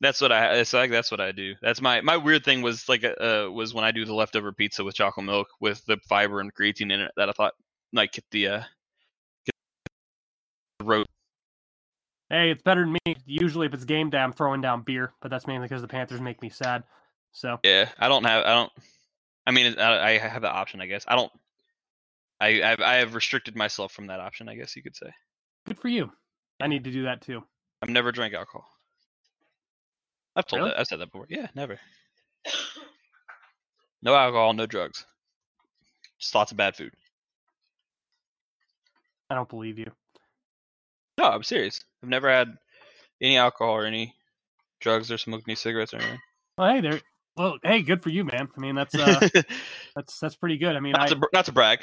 that's what I it's like that's what I do. That's my my weird thing was like uh was when I do the leftover pizza with chocolate milk with the fiber and creatine in it that I thought like get the uh get the road. Hey, it's better than me. Usually, if it's game day, I'm throwing down beer, but that's mainly because the Panthers make me sad. So Yeah, I don't have I don't I mean I, I have the option I guess. I don't I I've, I have restricted myself from that option I guess you could say. good for you. I need to do that too. I've never drank alcohol. I've told Really? that I've said that before. Yeah, never. No alcohol, no drugs. Just lots of bad food. I don't believe you. No, I'm serious. I've never had any alcohol or any drugs or smoked any cigarettes or anything. Well, hey, there. Well, hey, good for you, man. I mean, that's uh, that's that's pretty good. I mean, not, I to, br- not to brag.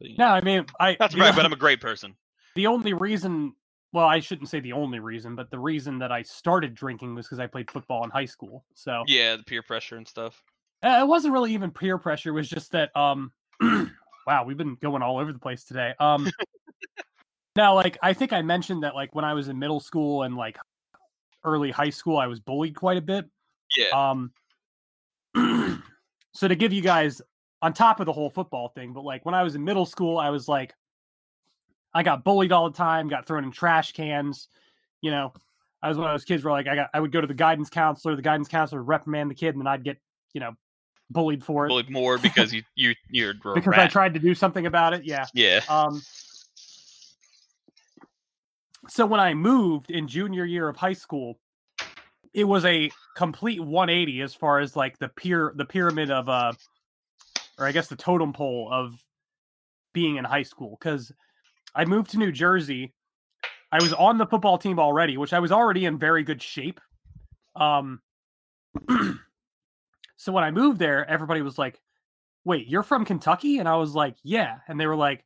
But, you know, no, I mean, I not to brag, but I'm a great person. the only reason. Well, I shouldn't say the only reason, but the reason that I started drinking was because I played football in high school. So Yeah, the peer pressure and stuff. Uh, it wasn't really even peer pressure. It was just that um wow, we've been going all over the place today. Um now like I think I mentioned that like when I was in middle school and like early high school I was bullied quite a bit. Yeah. Um so to give you guys on top of the whole football thing, but like when I was in middle school, I was like, I got bullied all the time, got thrown in trash cans. You know, I was one of those kids where like I got I would go to the guidance counselor, the guidance counselor would reprimand the kid, and then I'd get you know bullied for it Bullied more because you you you're a because I tried to do something about it. Yeah. Yeah. Um. So when I moved in junior year of high school, it was a complete 180 as far as like the peer the pyramid of uh, or I guess the totem pole of being in high school because I moved to New Jersey. I was on the football team already, which I was already in very good shape. Um. so when I moved there, everybody was like, wait, you're from Kentucky? And I was like, yeah. And they were like,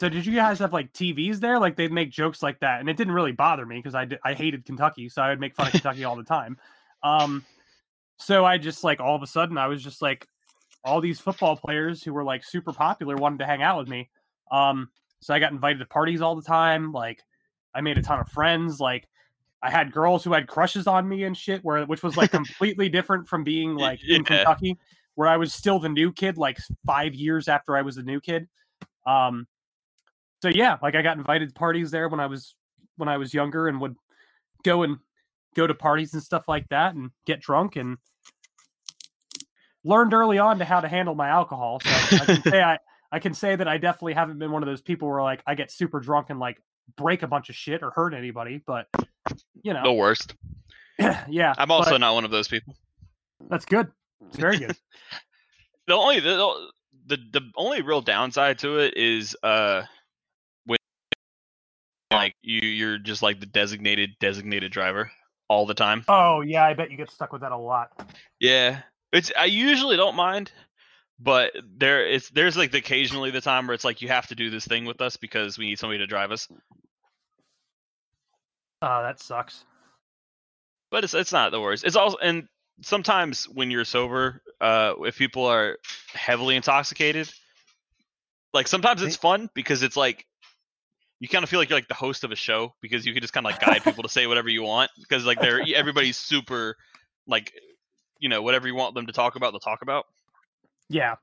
so did you guys have like TVs there? Like they'd make jokes like that. And it didn't really bother me because I, I hated Kentucky. So I would make fun of Kentucky all the time. Um, so I just like all of a sudden I was just like all these football players who were like super popular wanted to hang out with me. Um, so I got invited to parties all the time. Like I made a ton of friends. Like I had girls who had crushes on me and shit, where which was like completely different from being like in Kentucky, where I was still the new kid, like five years after I was the new kid. Um, so yeah, like I got invited to parties there when I was when I was younger, and would go and go to parties and stuff like that, and get drunk, and learned early on to how to handle my alcohol. So I can say I I can say that I definitely haven't been one of those people where like I get super drunk and like break a bunch of shit or hurt anybody, but you know, The worst. yeah. I'm also but not one of those people. that's good. It's very good. The only the, the the only real downside to it is uh when like you you're just like the designated designated driver all the time. oh yeah, I bet you get stuck with that a lot. Yeah. It's I usually don't mind, but there it's there's like occasionally the time where it's like you have to do this thing with us because we need somebody to drive us. Oh, that sucks. But it's it's not the worst. It's also and sometimes when you're sober, uh if people are heavily intoxicated, like sometimes it's fun because it's like you kind of feel like you're like the host of a show because you can just kind of like guide people to say whatever you want because like they're everybody's super like you know whatever you want them to talk about they'll talk about Yeah.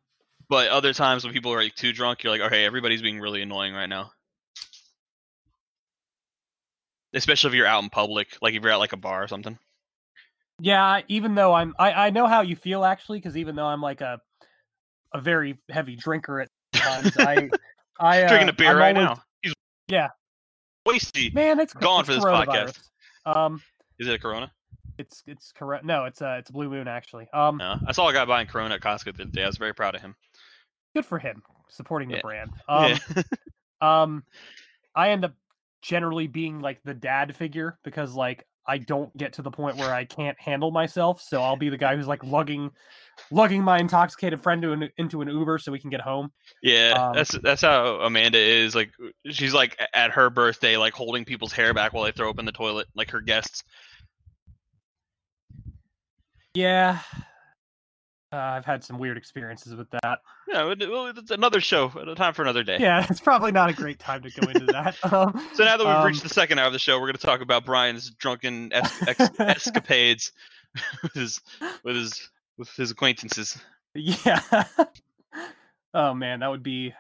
But other times when people are like too drunk, you're like, okay, everybody's being really annoying right now. Especially if you're out in public, like if you're at like a bar or something. Yeah, even though I'm I, I know how you feel actually, because even though I'm like a a very heavy drinker at times, I I uh, Drinking a beer I'm right always- now. He's Yeah. wasty. Man, it's Gone it's for this podcast. Um, Is it a Corona? It's it's correct. No, it's uh it's Blue Moon actually. Um, No. I saw a guy buying Corona at Costco the other day. I was very proud of him. good for him supporting the Yeah. brand. Um, yeah. um, I end up generally being like the dad figure because like I don't get to the point where I can't handle myself, so I'll be the guy who's like lugging lugging my intoxicated friend to an, into an Uber so we can get home. Yeah, Um, that's that's how Amanda is. Like she's like at her birthday, like holding people's hair back while they throw up in the toilet, like her guests. Yeah. Uh, I've had some weird experiences with that. Yeah, it's another show, a time for another day. Yeah, it's probably not a great time to go into that. Um, So now that we've um, reached the second hour of the show, we're going to talk about Brian's drunken es- ex- escapades with his with his with his acquaintances. Yeah. oh man, that would be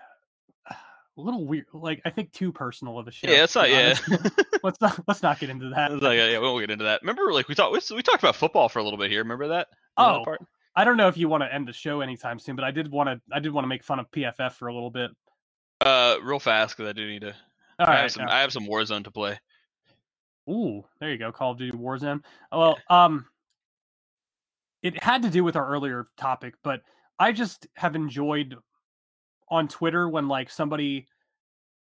a little weird. Like I think too personal of a show. Yeah, it's not. Yeah. Let's not let's not get into that. Like, yeah, we won't get into that. Remember, like we talked we, we talked about football for a little bit here. Remember that? Remember that Oh, part? I don't know if you want to end the show anytime soon, but I did want to. I did want to make fun of PFF for a little bit. Uh, real fast because I do need to. All I right. have some. I have some Warzone to play. Ooh, there you go. Call of Duty Warzone. Well, um, it had to do with our earlier topic, but I just have enjoyed on Twitter when like somebody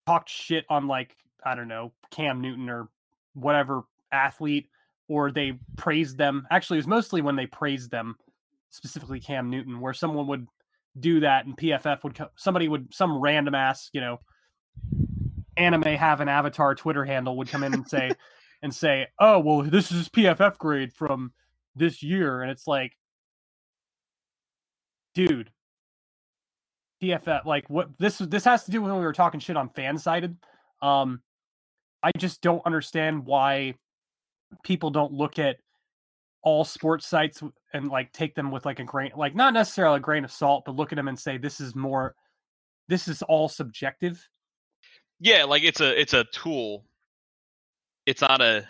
talked shit on like I don't know Cam Newton or whatever athlete, or they praised them. Actually, it was mostly when they praised them, specifically Cam Newton, where someone would do that and PFF would co- somebody would some random ass you know anime have an avatar Twitter handle would come in and say and say, "Oh, well, this is PFF grade from this year," and it's like, dude, PFF, like, what this this has to do with when we were talking shit on Fansided. Um, I just don't understand why people don't look at all sports sites and like take them with like a grain like not necessarily a grain of salt but look at them and say this is more this is all subjective Yeah, like it's a it's a tool. It's not a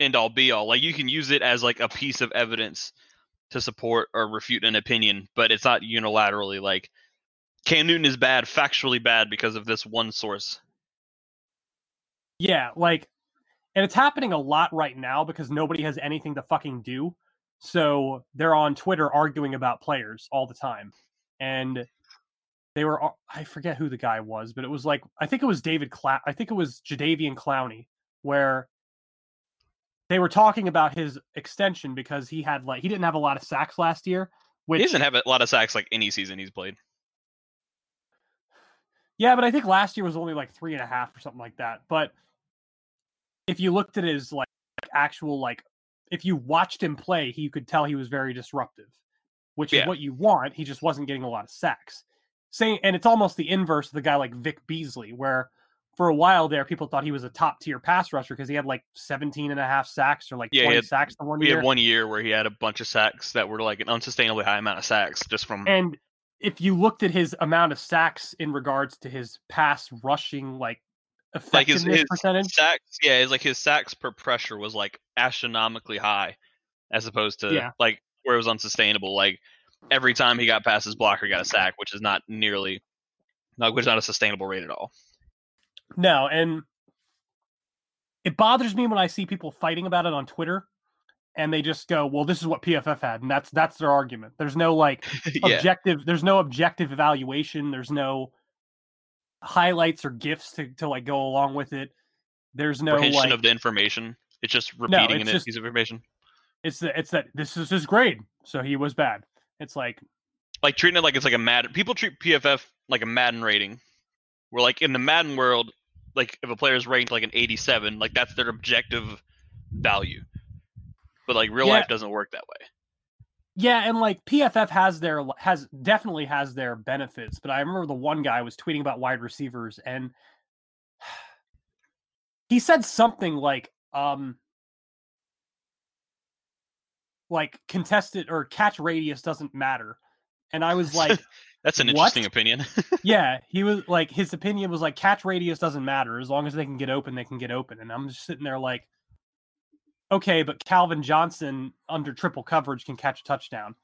end all be all. Like you can use it as like a piece of evidence to support or refute an opinion, but it's not unilaterally like Cam Newton is bad, factually bad because of this one source. Yeah like and it's happening a lot right now because nobody has anything to fucking do so they're on twitter arguing about players all the time and they were, I forget who the guy was but it was like i think it was david Cla- i think it was Jadeveon Clowney where they were talking about his extension because he had like he didn't have a lot of sacks last year which he doesn't have a lot of sacks like any season he's played. Yeah, but I think last year was only like three and a half or something like that. But if you looked at his like actual like, if you watched him play, he could tell he was very disruptive, which Yeah. is what you want. He just wasn't getting a lot of sacks. Saying, and it's almost the inverse of the guy like Vic Beasley, where for a while there, people thought he was a top tier pass rusher because he had like 17 and a half sacks or like Yeah, 20 had- sacks the one We year. had one year where he had a bunch of sacks that were like an unsustainably high amount of sacks just from And if you looked at his amount of sacks in regards to his pass rushing like like his, his percentage, sacks. Yeah, it's like his sacks per pressure was like astronomically high, as opposed to Yeah. like where it was unsustainable. Like every time he got past his blocker, he got a sack, which is not nearly, like which is not a sustainable rate at all. No, and it bothers me when I see people fighting about it on Twitter and they just go, "Well, this is what PFF had." And that's that's their argument. There's no like yeah, objective there's no objective evaluation, there's no highlights or gifs to to like go along with it. There's no like of the information. It's just repeating it's a just- piece of information. it's the, it's that this is his grade, so he was bad. It's like Like treating it like it's like a Madden. People treat PFF like a Madden rating. Where like in the Madden world, like if a player is ranked like an 87, like that's their objective value. But like real Yeah. life doesn't work that way. Yeah, and like PFF has their has definitely has their benefits, but I remember the one guy was tweeting about wide receivers and he said something like um like contested or catch radius doesn't matter. And I was like, That's an What? interesting opinion. yeah, he was like his opinion was like catch radius doesn't matter as long as they can get open, they can get open. And I'm just sitting there like okay, but Calvin Johnson under triple coverage can catch a touchdown.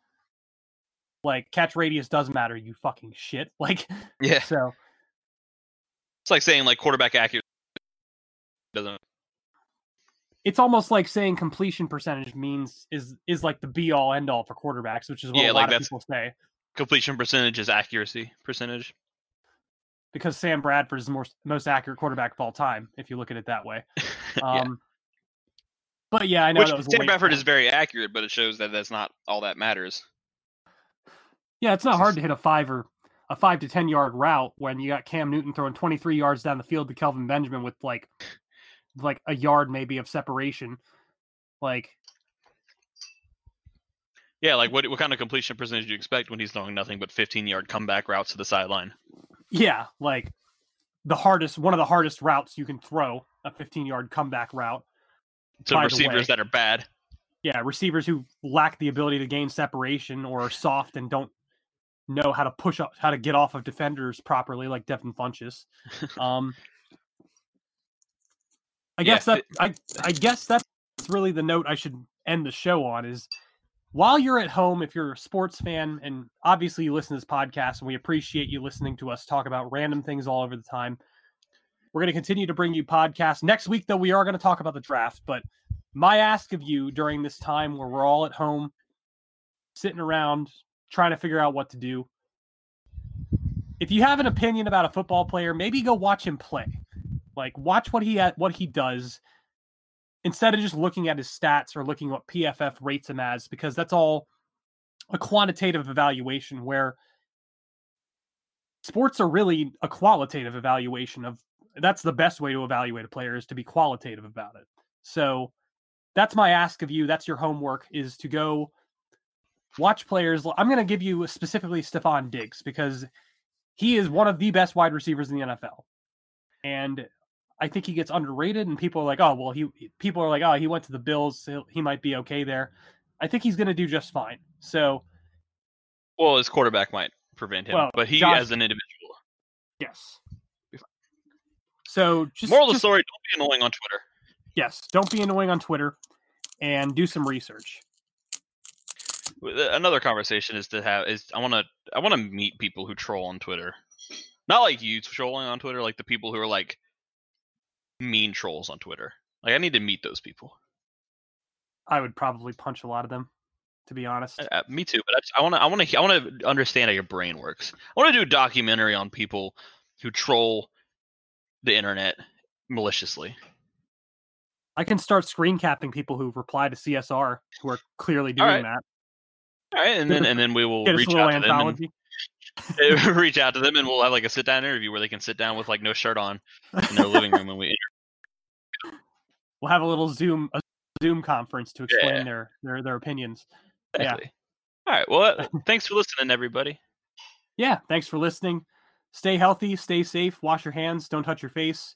Like catch radius does matter, you fucking shit. Like yeah. so It's like saying like quarterback accuracy doesn't it's almost like saying completion percentage means is is like the be all end all for quarterbacks, which is what Yeah, a like lot of people say. completion percentage is accuracy percentage. Because Sam Bradford is the most most accurate quarterback of all time, if you look at it that way. yeah. Um, But yeah, I know Which that was Sam way- Bradford is very accurate, but it shows that that's not all that matters. Yeah, it's not hard to hit a five or a five to ten yard route when you got Cam Newton throwing twenty three yards down the field to Kelvin Benjamin with like like a yard maybe of separation. Like Yeah, like what what kind of completion percentage do you expect when he's throwing nothing but 15 yard comeback routes to the sideline? yeah, like the hardest one of the hardest routes you can throw, a fifteen yard comeback route. The receivers that are bad. Yeah, receivers who lack the ability to gain separation or are soft and don't know how to push up how to get off of defenders properly, like Devin Funchess. Um I Yeah, guess that I I guess that's really the note I should end the show on is while you're at home, if you're a sports fan, and obviously you listen to this podcast, and we appreciate you listening to us talk about random things all over the time. We're going to continue to bring you podcasts. Next week, though, we are going to talk about the draft. But my ask of you during this time where we're all at home, sitting around, trying to figure out what to do, if you have an opinion about a football player, maybe go watch him play. Like watch what he ha- what he does instead of just looking at his stats or looking what PFF rates him as, because that's all a quantitative evaluation where sports are really a qualitative evaluation of that's the best way to evaluate a player is to be qualitative about it. So that's my ask of you. That's your homework is to go watch players. I'm going to give you specifically Stefon Diggs because he is one of the best wide receivers in the NFL. And I think he gets underrated and people are like, "Oh, well, he people are like, "Oh, he went to the Bills, so he might be okay there." I think he's going to do just fine. So, Well, his quarterback might prevent him, Well, but he Josh- as an individual. yes. So, just Moral of the story: Don't be annoying on Twitter. yes, don't be annoying on Twitter and do some research. Uh, Another conversation is to have is I want to I want to meet people who troll on Twitter, not like you trolling on Twitter, like the people who are like mean trolls on Twitter. Like I need to meet those people. I would probably punch a lot of them, to be honest. Uh, uh, me too, but I want to I want to I want to understand how your brain works. I want to do a documentary on people who troll the internet maliciously. I can start screen capping people who reply to CSR who are clearly doing right. that. All right, and then and then we will reach out to them and reach out to them and we'll have like a sit down interview where they can sit down with like no shirt on in their living room and we We'll have a little Zoom a Zoom conference to explain Yeah. their, their their opinions. Yeah. All right. Well, thanks for listening, everybody. Yeah, thanks for listening. Stay healthy, stay safe, wash your hands, don't touch your face.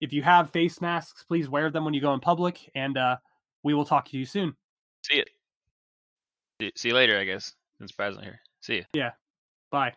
If you have face masks, please wear them when you go in public, and uh, we will talk to you soon. See it. See- See you later, I guess. Since Brad's here. See you. Yeah. Bye.